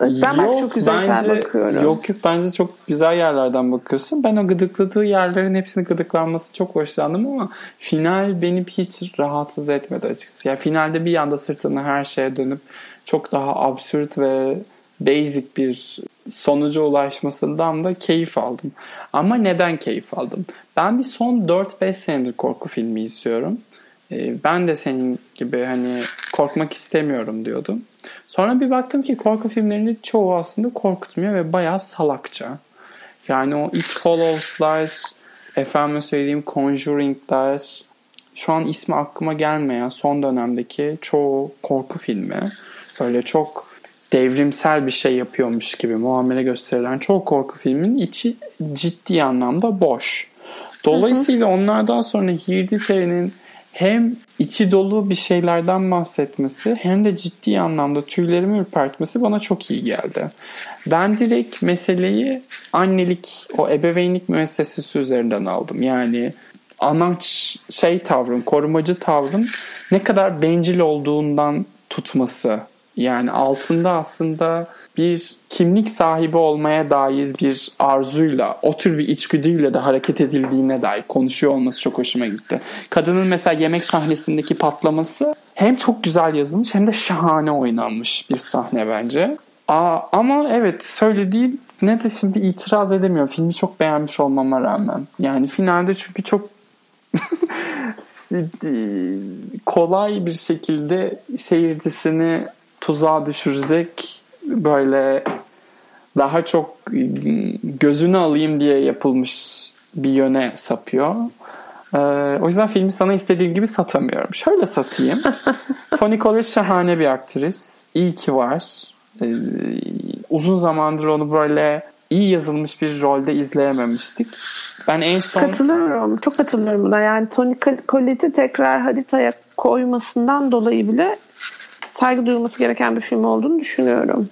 Speaker 2: ben yok, çok bence, bakıyorum.
Speaker 1: Yok yok bence çok güzel yerlerden bakıyorsun. Ben o gıdıkladığı yerlerin hepsini gıdıklanması çok hoşlandım ama final beni hiç rahatsız etmedi açıkçası. Yani finalde bir anda sırtını her şeye dönüp çok daha absürt ve basic bir sonuca ulaşmasından da keyif aldım. Ama neden keyif aldım? Ben bir son 4-5 senedir korku filmi izliyorum. Ee, ben de senin gibi hani korkmak istemiyorum diyordum. Sonra bir baktım ki korku filmlerinin çoğu aslında korkutmuyor ve bayağı salakça. Yani o It Follows'lar, efendim söyleyeyim Conjuring'lar, şu an ismi aklıma gelmeyen son dönemdeki çoğu korku filmi böyle çok devrimsel bir şey yapıyormuş gibi muamele gösterilen çoğu korku filminin içi ciddi anlamda boş. Dolayısıyla onlardan sonra Hereditary'nin hem içi dolu bir şeylerden bahsetmesi hem de ciddi anlamda tüylerimi ürpertmesi bana çok iyi geldi. Ben direkt meseleyi annelik, o ebeveynlik müessesesi üzerinden aldım. Yani anaç şey tavrın, korumacı tavrın ne kadar bencil olduğundan tutması. Yani altında aslında bir kimlik sahibi olmaya dair bir arzuyla, o tür bir içgüdüyle de hareket edildiğine dair konuşuyor olması çok hoşuma gitti. Kadının mesela yemek sahnesindeki patlaması hem çok güzel yazılmış hem de şahane oynanmış bir sahne bence. Aa, ama evet söylediğim ne de şimdi itiraz edemiyorum. Filmi çok beğenmiş olmama rağmen. Yani finalde çünkü çok kolay bir şekilde seyircisini tuzağa düşürecek böyle daha çok gözünü alayım diye yapılmış bir yöne sapıyor. Ee, o yüzden filmi sana istediğim gibi satamıyorum. Şöyle satayım. Toni Collette şahane bir aktris. İyi ki var. Ee, uzun zamandır onu böyle iyi yazılmış bir rolde izleyememiştik. Ben en son...
Speaker 2: Katılıyorum. Çok katılıyorum buna. Yani Toni Collette'i tekrar haritaya koymasından dolayı bile saygı duyulması gereken bir film olduğunu düşünüyorum.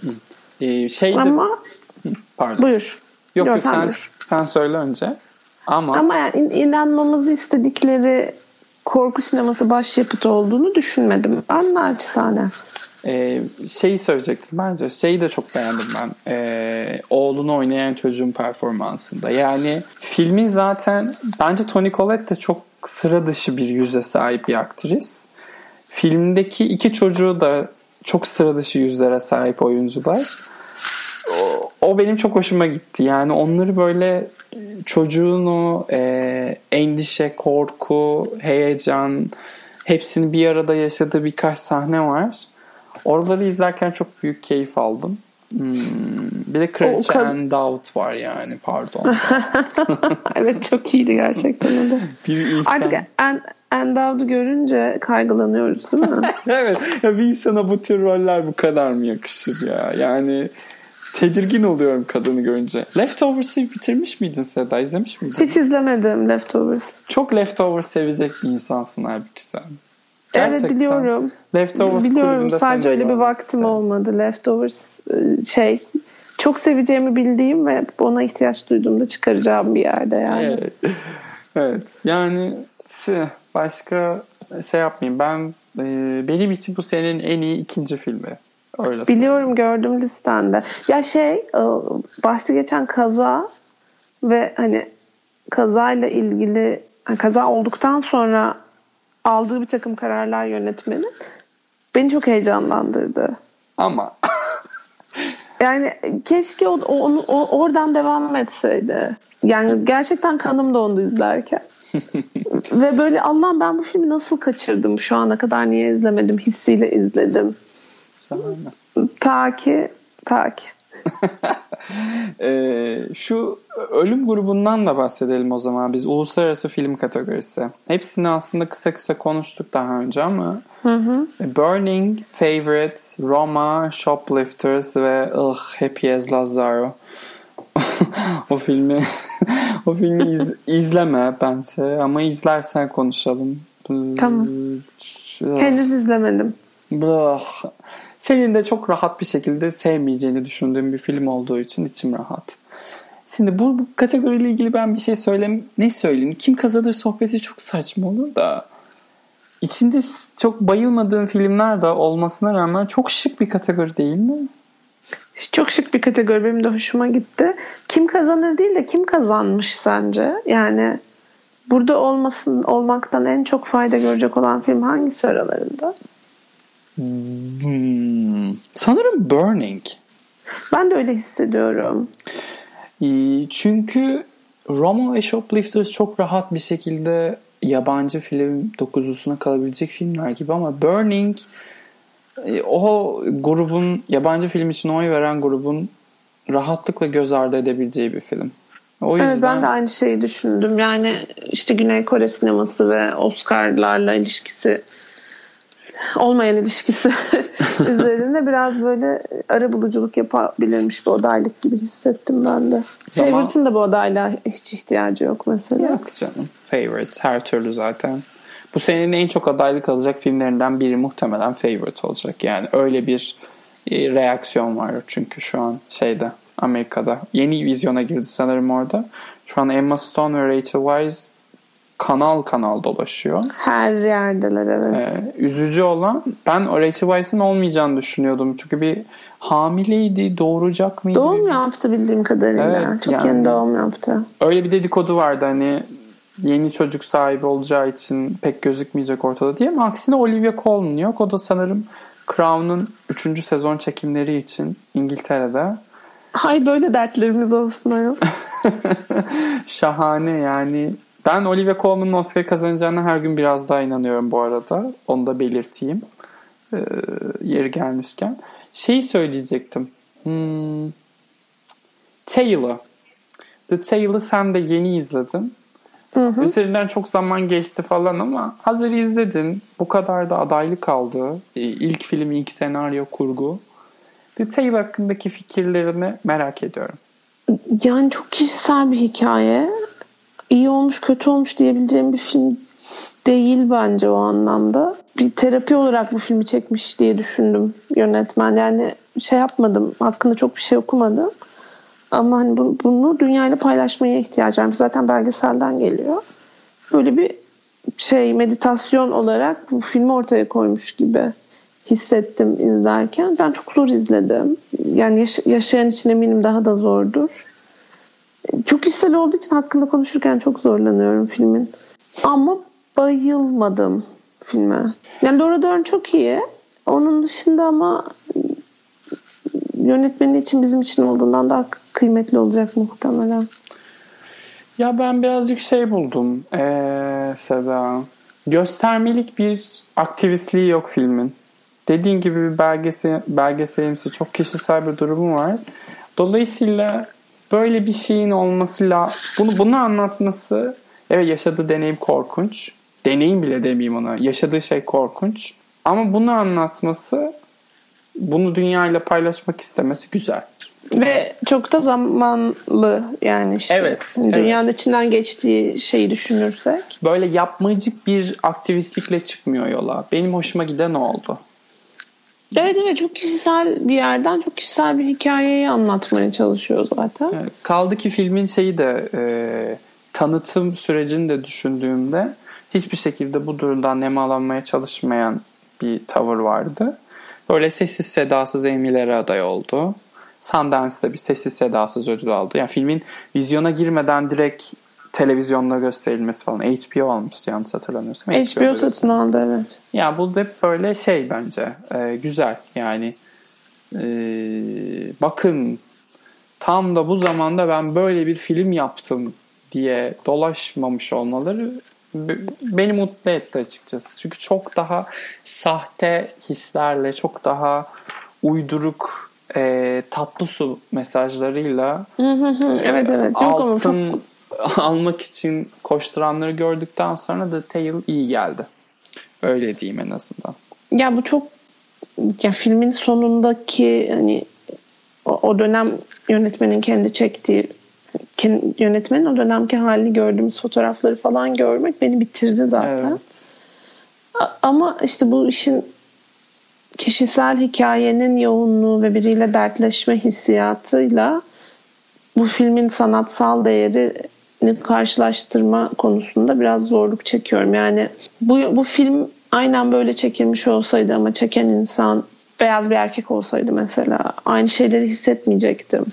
Speaker 1: Ee, şeyde...
Speaker 2: Ama
Speaker 1: Pardon.
Speaker 2: buyur.
Speaker 1: Yok yok, yok sen, sen, sen söyle önce. Ama,
Speaker 2: Ama yani inanmamızı istedikleri korku sineması başyapıt olduğunu düşünmedim. Ben naçizane.
Speaker 1: Ee, şeyi söyleyecektim bence. Şeyi de çok beğendim ben. Ee, oğlunu oynayan çocuğun performansında. Yani filmin zaten bence Toni Collette de çok sıra dışı bir yüze sahip bir aktris. Filmdeki iki çocuğu da çok sıra dışı yüzlere sahip oyuncular. O, o benim çok hoşuma gitti. Yani onları böyle çocuğun o e, endişe, korku, heyecan hepsini bir arada yaşadığı birkaç sahne var. Oraları izlerken çok büyük keyif aldım. Hmm, bir de Kraliçe kaz- Anne Dowd var yani pardon.
Speaker 2: evet çok iyiydi gerçekten. Bir insan... Artık Anne, Dowd'u görünce kaygılanıyoruz değil mi?
Speaker 1: evet ya bir insana bu tür roller bu kadar mı yakışır ya? Yani tedirgin oluyorum kadını görünce. Leftovers'ı bitirmiş miydin Seda? İzlemiş miydin?
Speaker 2: Hiç izlemedim Leftovers.
Speaker 1: Çok Leftovers sevecek bir insansın halbuki sen.
Speaker 2: Gerçekten. Evet biliyorum.
Speaker 1: Leftovers
Speaker 2: biliyorum sadece öyle bir vaktim istedim. olmadı. Leftovers e, şey çok seveceğimi bildiğim ve ona ihtiyaç duyduğumda çıkaracağım bir yerde yani.
Speaker 1: Evet. evet. Yani başka şey yapmayayım. Ben e, benim için bu senenin en iyi ikinci filmi.
Speaker 2: Öyle Biliyorum gördüm listende. Ya şey e, bahsi geçen kaza ve hani kazayla ilgili kaza olduktan sonra aldığı bir takım kararlar yönetmenin beni çok heyecanlandırdı.
Speaker 1: Ama
Speaker 2: yani keşke o, o, o, oradan devam etseydi. Yani gerçekten kanım dondu izlerken. Ve böyle Allah'ım ben bu filmi nasıl kaçırdım şu ana kadar niye izlemedim hissiyle izledim. Ta ki ta ki.
Speaker 1: ee, şu ölüm grubundan da bahsedelim o zaman. Biz uluslararası film kategorisi. Hepsini aslında kısa kısa konuştuk daha önce ama
Speaker 2: hı hı.
Speaker 1: Burning, Favorite, Roma, Shoplifters ve ugh, Happy as Lazaro. o filmi o filmi iz, izleme bence ama izlersen konuşalım.
Speaker 2: Tamam. Henüz izlemedim.
Speaker 1: Senin de çok rahat bir şekilde sevmeyeceğini düşündüğüm bir film olduğu için içim rahat. Şimdi bu, bu kategoriyle ilgili ben bir şey söyleyeyim. Ne söyleyeyim? Kim kazanır sohbeti çok saçma olur da. İçinde çok bayılmadığım filmler de olmasına rağmen çok şık bir kategori değil mi?
Speaker 2: Çok şık bir kategori. Benim de hoşuma gitti. Kim kazanır değil de kim kazanmış sence? Yani burada olmasın olmaktan en çok fayda görecek olan film hangisi aralarında?
Speaker 1: Hmm, sanırım Burning.
Speaker 2: Ben de öyle hissediyorum.
Speaker 1: Ee, çünkü Roma ve Shoplifters çok rahat bir şekilde yabancı film dokuzusuna kalabilecek filmler gibi ama Burning o grubun yabancı film için oy veren grubun rahatlıkla göz ardı edebileceği bir film.
Speaker 2: O yüzden... Evet ben de aynı şeyi düşündüm. Yani işte Güney Kore sineması ve Oscar'larla ilişkisi olmayan ilişkisi üzerinde biraz böyle ara buluculuk yapabilirmiş bir adaylık gibi hissettim ben de. Zaman... Favorite'in de bu adayla hiç ihtiyacı yok mesela.
Speaker 1: Yok canım. Favorite her türlü zaten. Bu senenin en çok adaylık alacak filmlerinden biri muhtemelen Favorite olacak. Yani öyle bir e, reaksiyon var çünkü şu an şeyde Amerika'da. Yeni vizyona girdi sanırım orada. Şu an Emma Stone ve Rachel Weisz kanal kanal dolaşıyor.
Speaker 2: Her yerdeler evet.
Speaker 1: Ee, üzücü olan ben Rachel Weisz'in olmayacağını düşünüyordum. Çünkü bir hamileydi, doğuracak mıydı?
Speaker 2: Doğum yaptı bildiğim kadarıyla. Evet, Çok yani, yeni doğum yaptı.
Speaker 1: Öyle bir dedikodu vardı hani yeni çocuk sahibi olacağı için pek gözükmeyecek ortada diye. Ama aksine Olivia Colman yok. O da sanırım Crown'un 3. sezon çekimleri için İngiltere'de.
Speaker 2: Hay böyle dertlerimiz olsun ayol.
Speaker 1: Şahane yani Ben Olivia Colman'ın Oscar kazanacağına her gün biraz daha inanıyorum bu arada. Onu da belirteyim. Ee, yeri gelmişken. Şeyi söyleyecektim. Hmm, Taylor. The Tale'ı sen de yeni izledin. Hı hı. Üzerinden çok zaman geçti falan ama hazır izledin. Bu kadar da adaylı kaldı. Ee, ilk film, ilk senaryo, kurgu. The Tale hakkındaki fikirlerini merak ediyorum.
Speaker 2: Yani çok kişisel bir hikaye. İyi olmuş, kötü olmuş diyebileceğim bir film değil bence o anlamda. Bir terapi olarak bu filmi çekmiş diye düşündüm yönetmen. Yani şey yapmadım, hakkında çok bir şey okumadım. Ama hani bunu dünyayla paylaşmaya ihtiyacı var. Zaten belgeselden geliyor. Böyle bir şey meditasyon olarak bu filmi ortaya koymuş gibi hissettim izlerken. Ben çok zor izledim. Yani yaş- yaşayan için eminim daha da zordur. Çok kişisel olduğu için hakkında konuşurken çok zorlanıyorum filmin. Ama bayılmadım filme. Yani Laura Dern çok iyi. Onun dışında ama yönetmeni için bizim için olduğundan daha kıymetli olacak muhtemelen.
Speaker 1: Ya ben birazcık şey buldum ee, Seda. Göstermelik bir aktivistliği yok filmin. Dediğin gibi bir belgesel, belgeselimsi çok kişisel bir durumu var. Dolayısıyla böyle bir şeyin olmasıyla bunu bunu anlatması evet yaşadığı deneyim korkunç. Deneyim bile demeyeyim ona. Yaşadığı şey korkunç. Ama bunu anlatması bunu dünyayla paylaşmak istemesi güzel.
Speaker 2: Ve çok da zamanlı yani işte. Evet. Dünyanın evet. içinden geçtiği şeyi düşünürsek.
Speaker 1: Böyle yapmacık bir aktivistlikle çıkmıyor yola. Benim hoşuma giden o oldu.
Speaker 2: Evet evet çok kişisel bir yerden çok kişisel bir hikayeyi anlatmaya çalışıyor zaten. Evet,
Speaker 1: kaldı ki filmin şeyi de e, tanıtım sürecini de düşündüğümde hiçbir şekilde bu durumdan nemalanmaya çalışmayan bir tavır vardı. Böyle sessiz sedasız Emmy'lere aday oldu. Sundance'da bir sessiz sedasız ödül aldı. Yani filmin vizyona girmeden direkt televizyonda gösterilmesi falan. HBO almış yanlış hatırlamıyorsam.
Speaker 2: HBO, HBO satın aldı evet.
Speaker 1: Ya yani bu da böyle şey bence e, güzel yani e, bakın tam da bu zamanda ben böyle bir film yaptım diye dolaşmamış olmaları beni mutlu etti açıkçası. Çünkü çok daha sahte hislerle, çok daha uyduruk e, tatlı su mesajlarıyla
Speaker 2: evet evet
Speaker 1: altın çok... almak için koşturanları gördükten sonra da Tale iyi geldi. Öyle diyeyim en azından.
Speaker 2: Ya bu çok ya filmin sonundaki hani o dönem yönetmenin kendi çektiği yönetmenin o dönemki halini gördüğümüz fotoğrafları falan görmek beni bitirdi zaten. Evet. Ama işte bu işin kişisel hikayenin yoğunluğu ve biriyle dertleşme hissiyatıyla bu filmin sanatsal değerini karşılaştırma konusunda biraz zorluk çekiyorum. Yani bu, bu film aynen böyle çekilmiş olsaydı ama çeken insan beyaz bir erkek olsaydı mesela aynı şeyleri hissetmeyecektim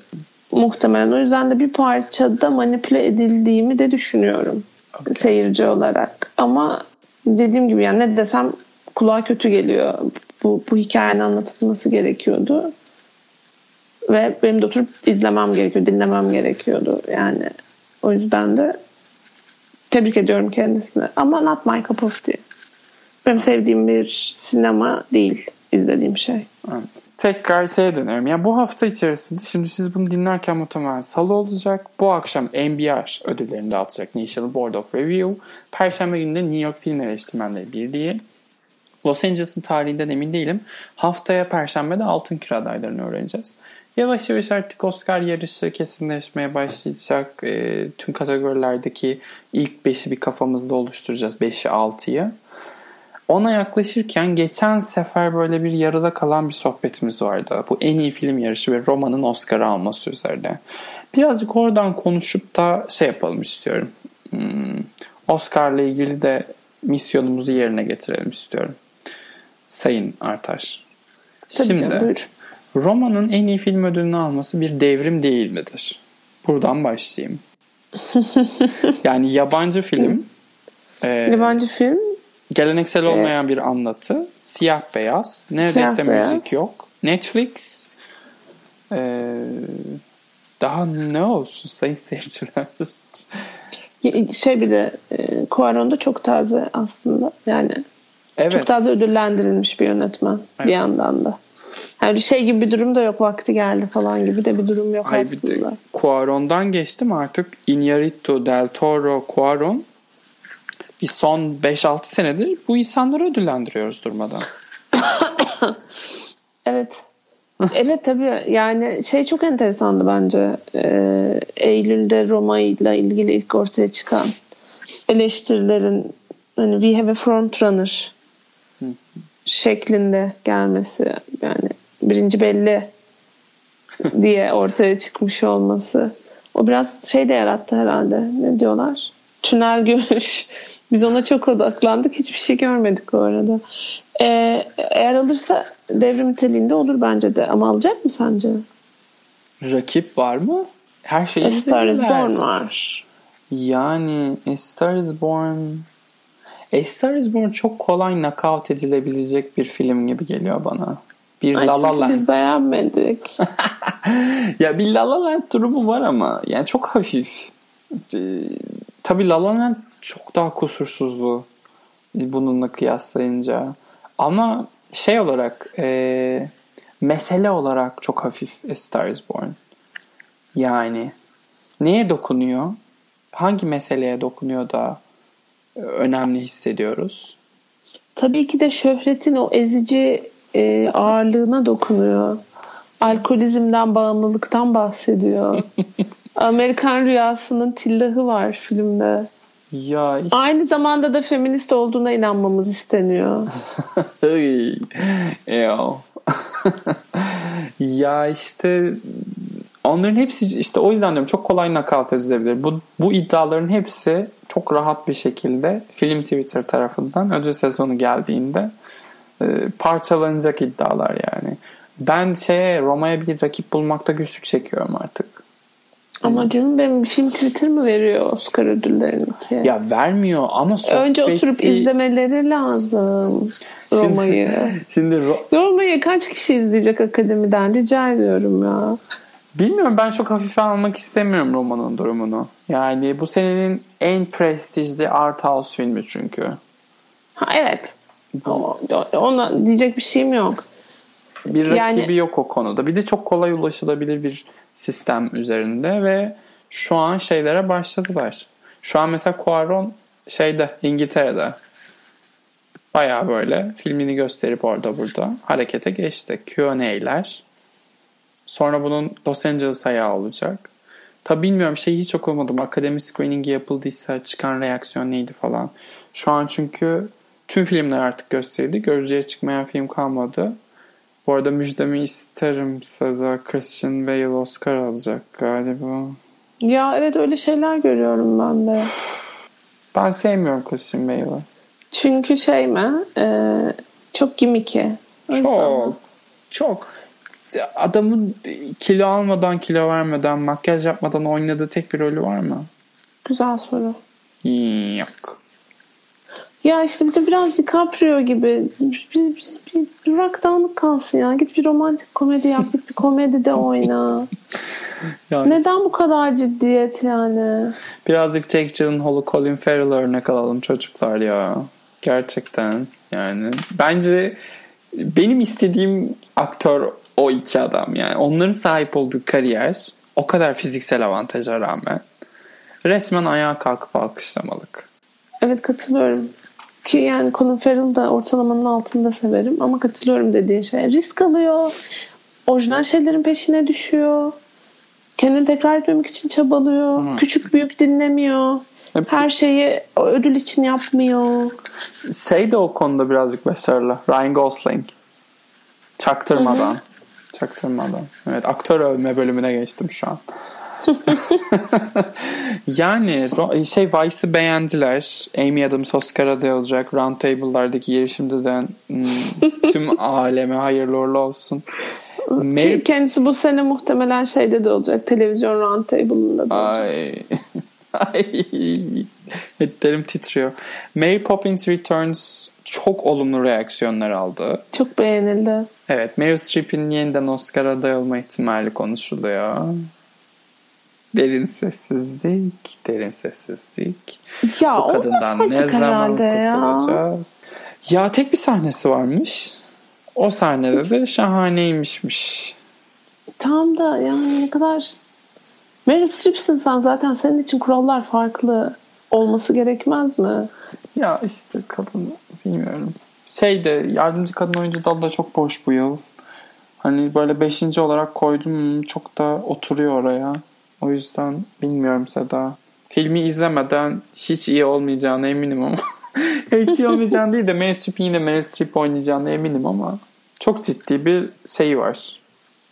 Speaker 2: muhtemelen. O yüzden de bir parçada manipüle edildiğimi de düşünüyorum okay. seyirci olarak. Ama dediğim gibi yani ne desem kulağa kötü geliyor. Bu, bu hikayenin anlatılması gerekiyordu. Ve benim de oturup izlemem gerekiyor, dinlemem gerekiyordu. Yani o yüzden de tebrik ediyorum kendisini. Ama not my cup of tea. Benim sevdiğim bir sinema değil izlediğim şey.
Speaker 1: Evet tekrar şeye dönüyorum. Yani bu hafta içerisinde şimdi siz bunu dinlerken muhtemelen salı olacak. Bu akşam NBR ödüllerini dağıtacak National Board of Review. Perşembe günü de New York Film Eleştirmenleri Birliği. Los Angeles'ın tarihinden emin değilim. Haftaya Perşembe'de Altın Küre adaylarını öğreneceğiz. Yavaş yavaş artık Oscar yarışı kesinleşmeye başlayacak. E, tüm kategorilerdeki ilk 5'i bir kafamızda oluşturacağız. 5'i 6'yı. Ona yaklaşırken geçen sefer böyle bir yarıda kalan bir sohbetimiz vardı. Bu en iyi film yarışı ve Roma'nın Oscar alması üzerine. Birazcık oradan konuşup da şey yapalım istiyorum. Hmm, Oscar'la ilgili de misyonumuzu yerine getirelim istiyorum. Sayın Artaş. Tabii Şimdi canım, Roma'nın en iyi film ödülünü alması bir devrim değil midir? Buradan başlayayım. yani yabancı film.
Speaker 2: yabancı film
Speaker 1: Geleneksel olmayan bir anlatı. Siyah beyaz. Neredeyse Siyah müzik beyaz. yok. Netflix ee, daha ne olsun sayın seyirciler?
Speaker 2: Şey bir de e, da çok taze aslında. Yani evet. çok taze ödüllendirilmiş bir yönetmen evet. bir yandan da. Yani şey gibi bir durum da yok. Vakti geldi falan gibi de bir durum yok Hayır, aslında. Bir de
Speaker 1: Cuarón'dan geçtim artık. Iñárritu, Del Toro, Cuarón bir son 5-6 senedir bu insanları ödüllendiriyoruz durmadan.
Speaker 2: evet. evet tabii yani şey çok enteresandı bence. Ee, Eylül'de Roma ile ilgili ilk ortaya çıkan eleştirilerin hani we have a front runner şeklinde gelmesi yani birinci belli diye ortaya çıkmış olması. O biraz şey de yarattı herhalde. Ne diyorlar? Tünel gümüş. Biz ona çok odaklandık. Hiçbir şey görmedik o arada. Ee, eğer alırsa devrim niteliğinde olur bence de. Ama alacak mı sence?
Speaker 1: Rakip var mı? Her şeyi
Speaker 2: A Star is Born var.
Speaker 1: Yani A Star is Born A Star is Born çok kolay knockout edilebilecek bir film gibi geliyor bana. Bir Ay, La La Land.
Speaker 2: Biz beğenmedik.
Speaker 1: ya bir La La Land durumu var ama yani çok hafif. Tabii La La Land çok daha kusursuzlu bununla kıyaslayınca. Ama şey olarak e, mesele olarak çok hafif A Star is Born. Yani neye dokunuyor? Hangi meseleye dokunuyor da önemli hissediyoruz?
Speaker 2: Tabii ki de şöhretin o ezici e, ağırlığına dokunuyor. Alkolizmden, bağımlılıktan bahsediyor. Amerikan rüyasının tillahı var filmde.
Speaker 1: Ya
Speaker 2: işte... Aynı zamanda da feminist olduğuna inanmamız isteniyor.
Speaker 1: ya işte onların hepsi işte o yüzden diyorum çok kolay nakalt edilebilir. Bu, bu iddiaların hepsi çok rahat bir şekilde film Twitter tarafından ödül sezonu geldiğinde e, parçalanacak iddialar yani. Ben şeye Roma'ya bir rakip bulmakta güçlük çekiyorum artık.
Speaker 2: Ama canım benim film Twitter mı veriyor Oscar ödüllerini ki?
Speaker 1: Ya vermiyor ama sohbeti...
Speaker 2: Önce oturup izlemeleri lazım Roma'yı. Şimdi, şimdi Ro- Roma'yı kaç kişi izleyecek akademiden rica ediyorum ya.
Speaker 1: Bilmiyorum ben çok hafife almak istemiyorum romanın durumunu. Yani bu senenin en prestijli art house filmi çünkü.
Speaker 2: Ha, evet. O, ona diyecek bir şeyim yok.
Speaker 1: Bir rakibi yani, yok o konuda. Bir de çok kolay ulaşılabilir bir sistem üzerinde ve şu an şeylere başladılar. Şu an mesela Cuaron şeyde İngiltere'de baya böyle filmini gösterip orada burada harekete geçti. Q&A'ler. Sonra bunun Los Angeles ayağı olacak. Tabi bilmiyorum şeyi hiç okumadım. Akademi screeningi yapıldıysa çıkan reaksiyon neydi falan. Şu an çünkü tüm filmler artık gösterildi. Görücüye çıkmayan film kalmadı. Bu arada müjdemi isterim size Christian Bale Oscar alacak galiba.
Speaker 2: Ya evet öyle şeyler görüyorum ben de.
Speaker 1: Ben sevmiyorum Christian Bale'ı.
Speaker 2: Çünkü şey mi? Ee, çok gimmicky.
Speaker 1: Çok. Çok. Adamın kilo almadan, kilo vermeden, makyaj yapmadan oynadığı tek bir rolü var mı?
Speaker 2: Güzel soru.
Speaker 1: Yok.
Speaker 2: Ya işte bir de biraz DiCaprio gibi bir, bir, bir, bir bırak dağınık kalsın ya. Git bir romantik komedi yap. Git bir komedi de oyna. yani, Neden bu kadar ciddiyet yani?
Speaker 1: Birazcık Jake Gyllenhaal'ı Colin Farrell örnek alalım çocuklar ya. Gerçekten yani. Bence benim istediğim aktör o iki adam yani. Onların sahip olduğu kariyer o kadar fiziksel avantaja rağmen resmen ayağa kalkıp alkışlamalık.
Speaker 2: Evet katılıyorum. Ki yani Colin Farrell da ortalamanın altında severim ama katılıyorum dediğin şey. Risk alıyor. Orijinal şeylerin peşine düşüyor. Kendini tekrar etmemek için çabalıyor. Hmm. Küçük büyük dinlemiyor. Her şeyi ödül için yapmıyor.
Speaker 1: Şey de o konuda birazcık başarılı. Ryan Gosling. Çaktırmadan. Hı-hı. Çaktırmadan. Evet aktör övme bölümüne geçtim şu an. yani şey Vice'ı beğendiler. Amy Adams Oscar adayı olacak. Round Table'lardaki yeri şimdiden hmm, tüm aleme hayırlı uğurlu olsun.
Speaker 2: Mary... Kendisi bu sene muhtemelen şeyde de olacak. Televizyon Round Table'ında da
Speaker 1: Ay. Ay. Etlerim titriyor. Mary Poppins Returns çok olumlu reaksiyonlar aldı.
Speaker 2: Çok beğenildi.
Speaker 1: Evet. Meryl Streep'in yeniden Oscar aday olma ihtimali konuşuluyor. Derin sessizlik, derin sessizlik.
Speaker 2: Ya
Speaker 1: Bu kadından ne zaman kurtulacağız? Ya. ya tek bir sahnesi varmış. O sahnede de şahaneymişmiş.
Speaker 2: Tam da yani ne kadar Meryl Streep'sin sen zaten senin için kurallar farklı olması gerekmez mi?
Speaker 1: Ya işte kadın bilmiyorum. Şey de yardımcı kadın oyuncu dalı da çok boş bu yıl. Hani böyle beşinci olarak koydum çok da oturuyor oraya. O yüzden bilmiyorum Seda. Filmi izlemeden hiç iyi olmayacağına eminim ama. hiç iyi olmayacağını değil de Meryl Streep yine Meryl Streep oynayacağına eminim ama çok ciddi bir şey var.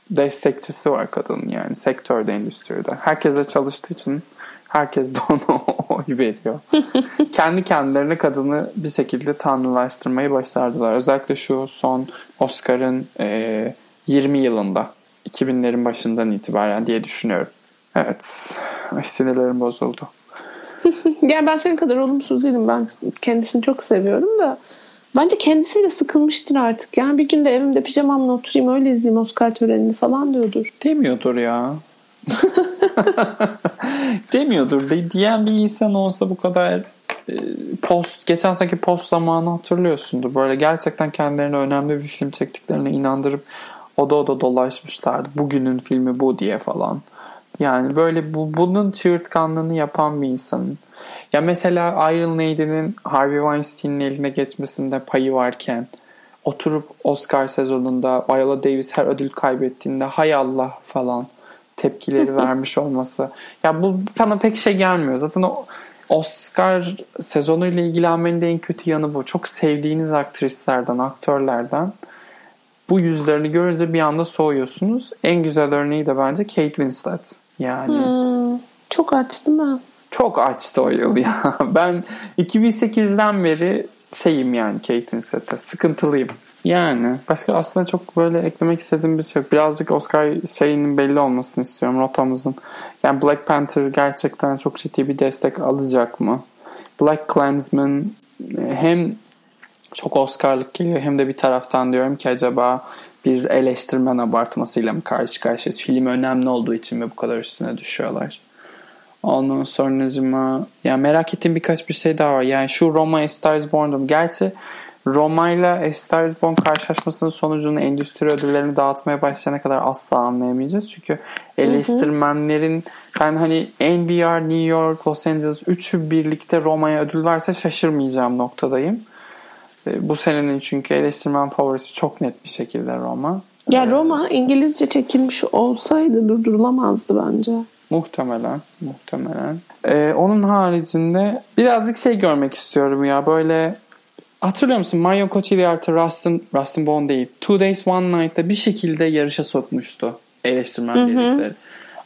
Speaker 1: Destekçisi var kadın yani sektörde, endüstride. Herkese çalıştığı için herkes de ona oy veriyor. Kendi kendilerine kadını bir şekilde tanrılaştırmayı başardılar. Özellikle şu son Oscar'ın e, 20 yılında 2000'lerin başından itibaren diye düşünüyorum. Evet. Ay, sinirlerim bozuldu.
Speaker 2: yani ben senin kadar olumsuz değilim. Ben kendisini çok seviyorum da bence kendisiyle sıkılmıştır artık. Yani bir gün de evimde pijamamla oturayım öyle izleyeyim Oscar törenini falan diyordur.
Speaker 1: Demiyordur ya. Demiyordur. Diyen bir insan olsa bu kadar e, post geçen seneki post zamanı hatırlıyorsundur. Böyle gerçekten kendilerine önemli bir film çektiklerine inandırıp oda oda dolaşmışlardı. Bugünün filmi bu diye falan. Yani böyle bu, bunun çığırtkanlığını yapan bir insanın. Ya mesela Iron Laiden'in Harvey Weinstein'in eline geçmesinde payı varken oturup Oscar sezonunda Viola Davis her ödül kaybettiğinde hay Allah falan tepkileri vermiş olması. Ya bu bana pek şey gelmiyor. Zaten o Oscar sezonuyla ilgilenmenin de en kötü yanı bu. Çok sevdiğiniz aktrislerden, aktörlerden bu yüzlerini görünce bir anda soğuyorsunuz. En güzel örneği de bence Kate Winslet. Yani
Speaker 2: hmm, çok aç değil mi?
Speaker 1: Çok açtı o yıl ya. Ben 2008'den beri şeyim yani Kate Winslet'e. Sıkıntılıyım. Yani başka aslında çok böyle eklemek istediğim bir şey yok. Birazcık Oscar şeyinin belli olmasını istiyorum rotamızın. Yani Black Panther gerçekten çok ciddi bir destek alacak mı? Black Klansman hem çok Oscar'lık geliyor hem de bir taraftan diyorum ki acaba bir eleştirmen abartmasıyla mı karşı karşıyayız? Film önemli olduğu için mi bu kadar üstüne düşüyorlar? Ondan sonra yani merak ettiğim birkaç bir şey daha var. Yani şu Roma A Star is Born'da gerçi Roma ile A Star is Born karşılaşmasının sonucunu endüstri ödüllerini dağıtmaya başlayana kadar asla anlayamayacağız. Çünkü eleştirmenlerin ben hani NBR, New York, Los Angeles üçü birlikte Roma'ya ödül verse şaşırmayacağım noktadayım. Bu senenin çünkü eleştirmen favorisi çok net bir şekilde Roma.
Speaker 2: Ya e, Roma İngilizce çekilmiş olsaydı durdurulamazdı bence.
Speaker 1: Muhtemelen. Muhtemelen. Ee, onun haricinde birazcık şey görmek istiyorum ya böyle hatırlıyor musun Mario Cotillard Rustin, Rustin Bond değil Two Days One Night'ta bir şekilde yarışa sokmuştu eleştirmen birlikleri.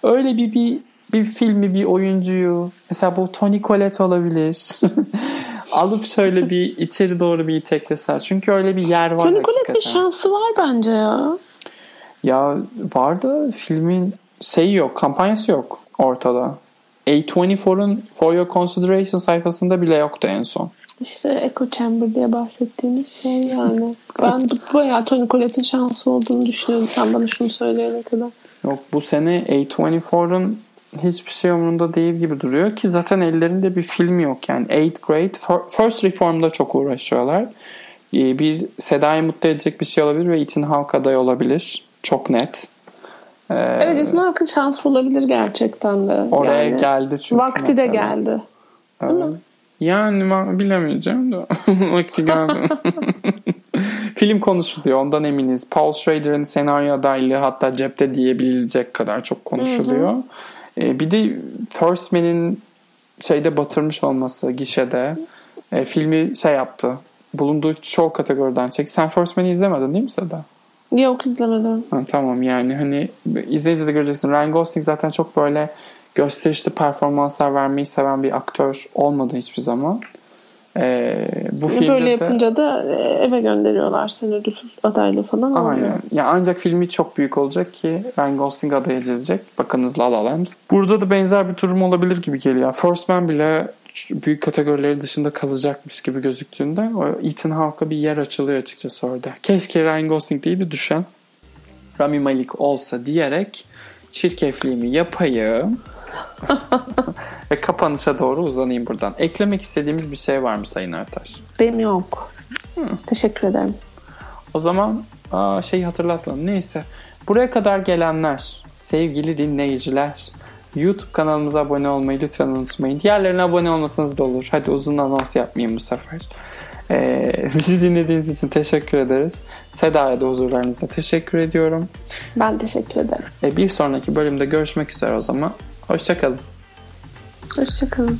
Speaker 1: Öyle bir, bir bir filmi bir oyuncuyu mesela bu Tony Collette olabilir alıp şöyle bir içeri doğru bir itekleser. Çünkü öyle bir yer var
Speaker 2: Tony Collette'in şansı var bence ya.
Speaker 1: Ya var da filmin şeyi yok, kampanyası yok ortada. A24'un For Your Consideration sayfasında bile yoktu en son.
Speaker 2: İşte Echo Chamber diye bahsettiğimiz şey yani. ben bayağı Tony Collette'in şansı olduğunu düşünüyorum. Sen bana şunu söyleyene kadar.
Speaker 1: Yok bu sene A24'un hiçbir şey umurunda değil gibi duruyor ki zaten ellerinde bir film yok yani 8th grade First Reform'da çok uğraşıyorlar. Ee, bir Seda'yı mutlu edecek bir şey olabilir ve Ethan Hawke aday olabilir. Çok net.
Speaker 2: Ee, evet Ethan Hawke'ın şans olabilir gerçekten de.
Speaker 1: Oraya yani, geldi çünkü
Speaker 2: Vakti mesela. de geldi. Değil mi?
Speaker 1: Yani bilemeyeceğim de vakti geldi. Film konuşuluyor ondan eminiz. Paul Schrader'ın senaryo adaylığı hatta cepte diyebilecek kadar çok konuşuluyor. Hı hı. E, bir de First Man'in şeyde batırmış olması gişede e, filmi şey yaptı. Bulunduğu çoğu kategoriden çek. Sen First Man'i izlemedin değil mi Seda?
Speaker 2: Yok izlemedim.
Speaker 1: Ha, tamam yani hani izleyince de göreceksin. Ryan Gosling zaten çok böyle gösterişli performanslar vermeyi seven bir aktör olmadı hiçbir zaman. Ee, bu
Speaker 2: filmde Böyle yapınca de, da e, eve gönderiyorlar seni ödül adaylı falan.
Speaker 1: Aynen. Ya ancak filmi çok büyük olacak ki Ryan Gosling adaya gelecek. Bakınız La La Land. Burada da benzer bir durum olabilir gibi geliyor. First Man bile büyük kategorileri dışında kalacakmış gibi gözüktüğünde o Ethan Hawke'a bir yer açılıyor açıkçası orada. Keşke Ryan Gosling değil de düşen Rami Malik olsa diyerek çirkefliğimi yapayım. Ve kapanışa doğru uzanayım buradan. Eklemek istediğimiz bir şey var mı Sayın Ertaş?
Speaker 2: Benim yok. Teşekkür ederim.
Speaker 1: O zaman aa, şeyi hatırlatmadım. Neyse. Buraya kadar gelenler, sevgili dinleyiciler, YouTube kanalımıza abone olmayı lütfen unutmayın. Diğerlerine abone olmasanız da olur. Hadi uzun anons yapmayayım bu sefer. Ee, bizi dinlediğiniz için teşekkür ederiz. Seda'ya da huzurlarınızda teşekkür ediyorum.
Speaker 2: Ben teşekkür ederim.
Speaker 1: Ee, bir sonraki bölümde görüşmek üzere o zaman. Hoşçakalın.
Speaker 2: Hoşçakalın.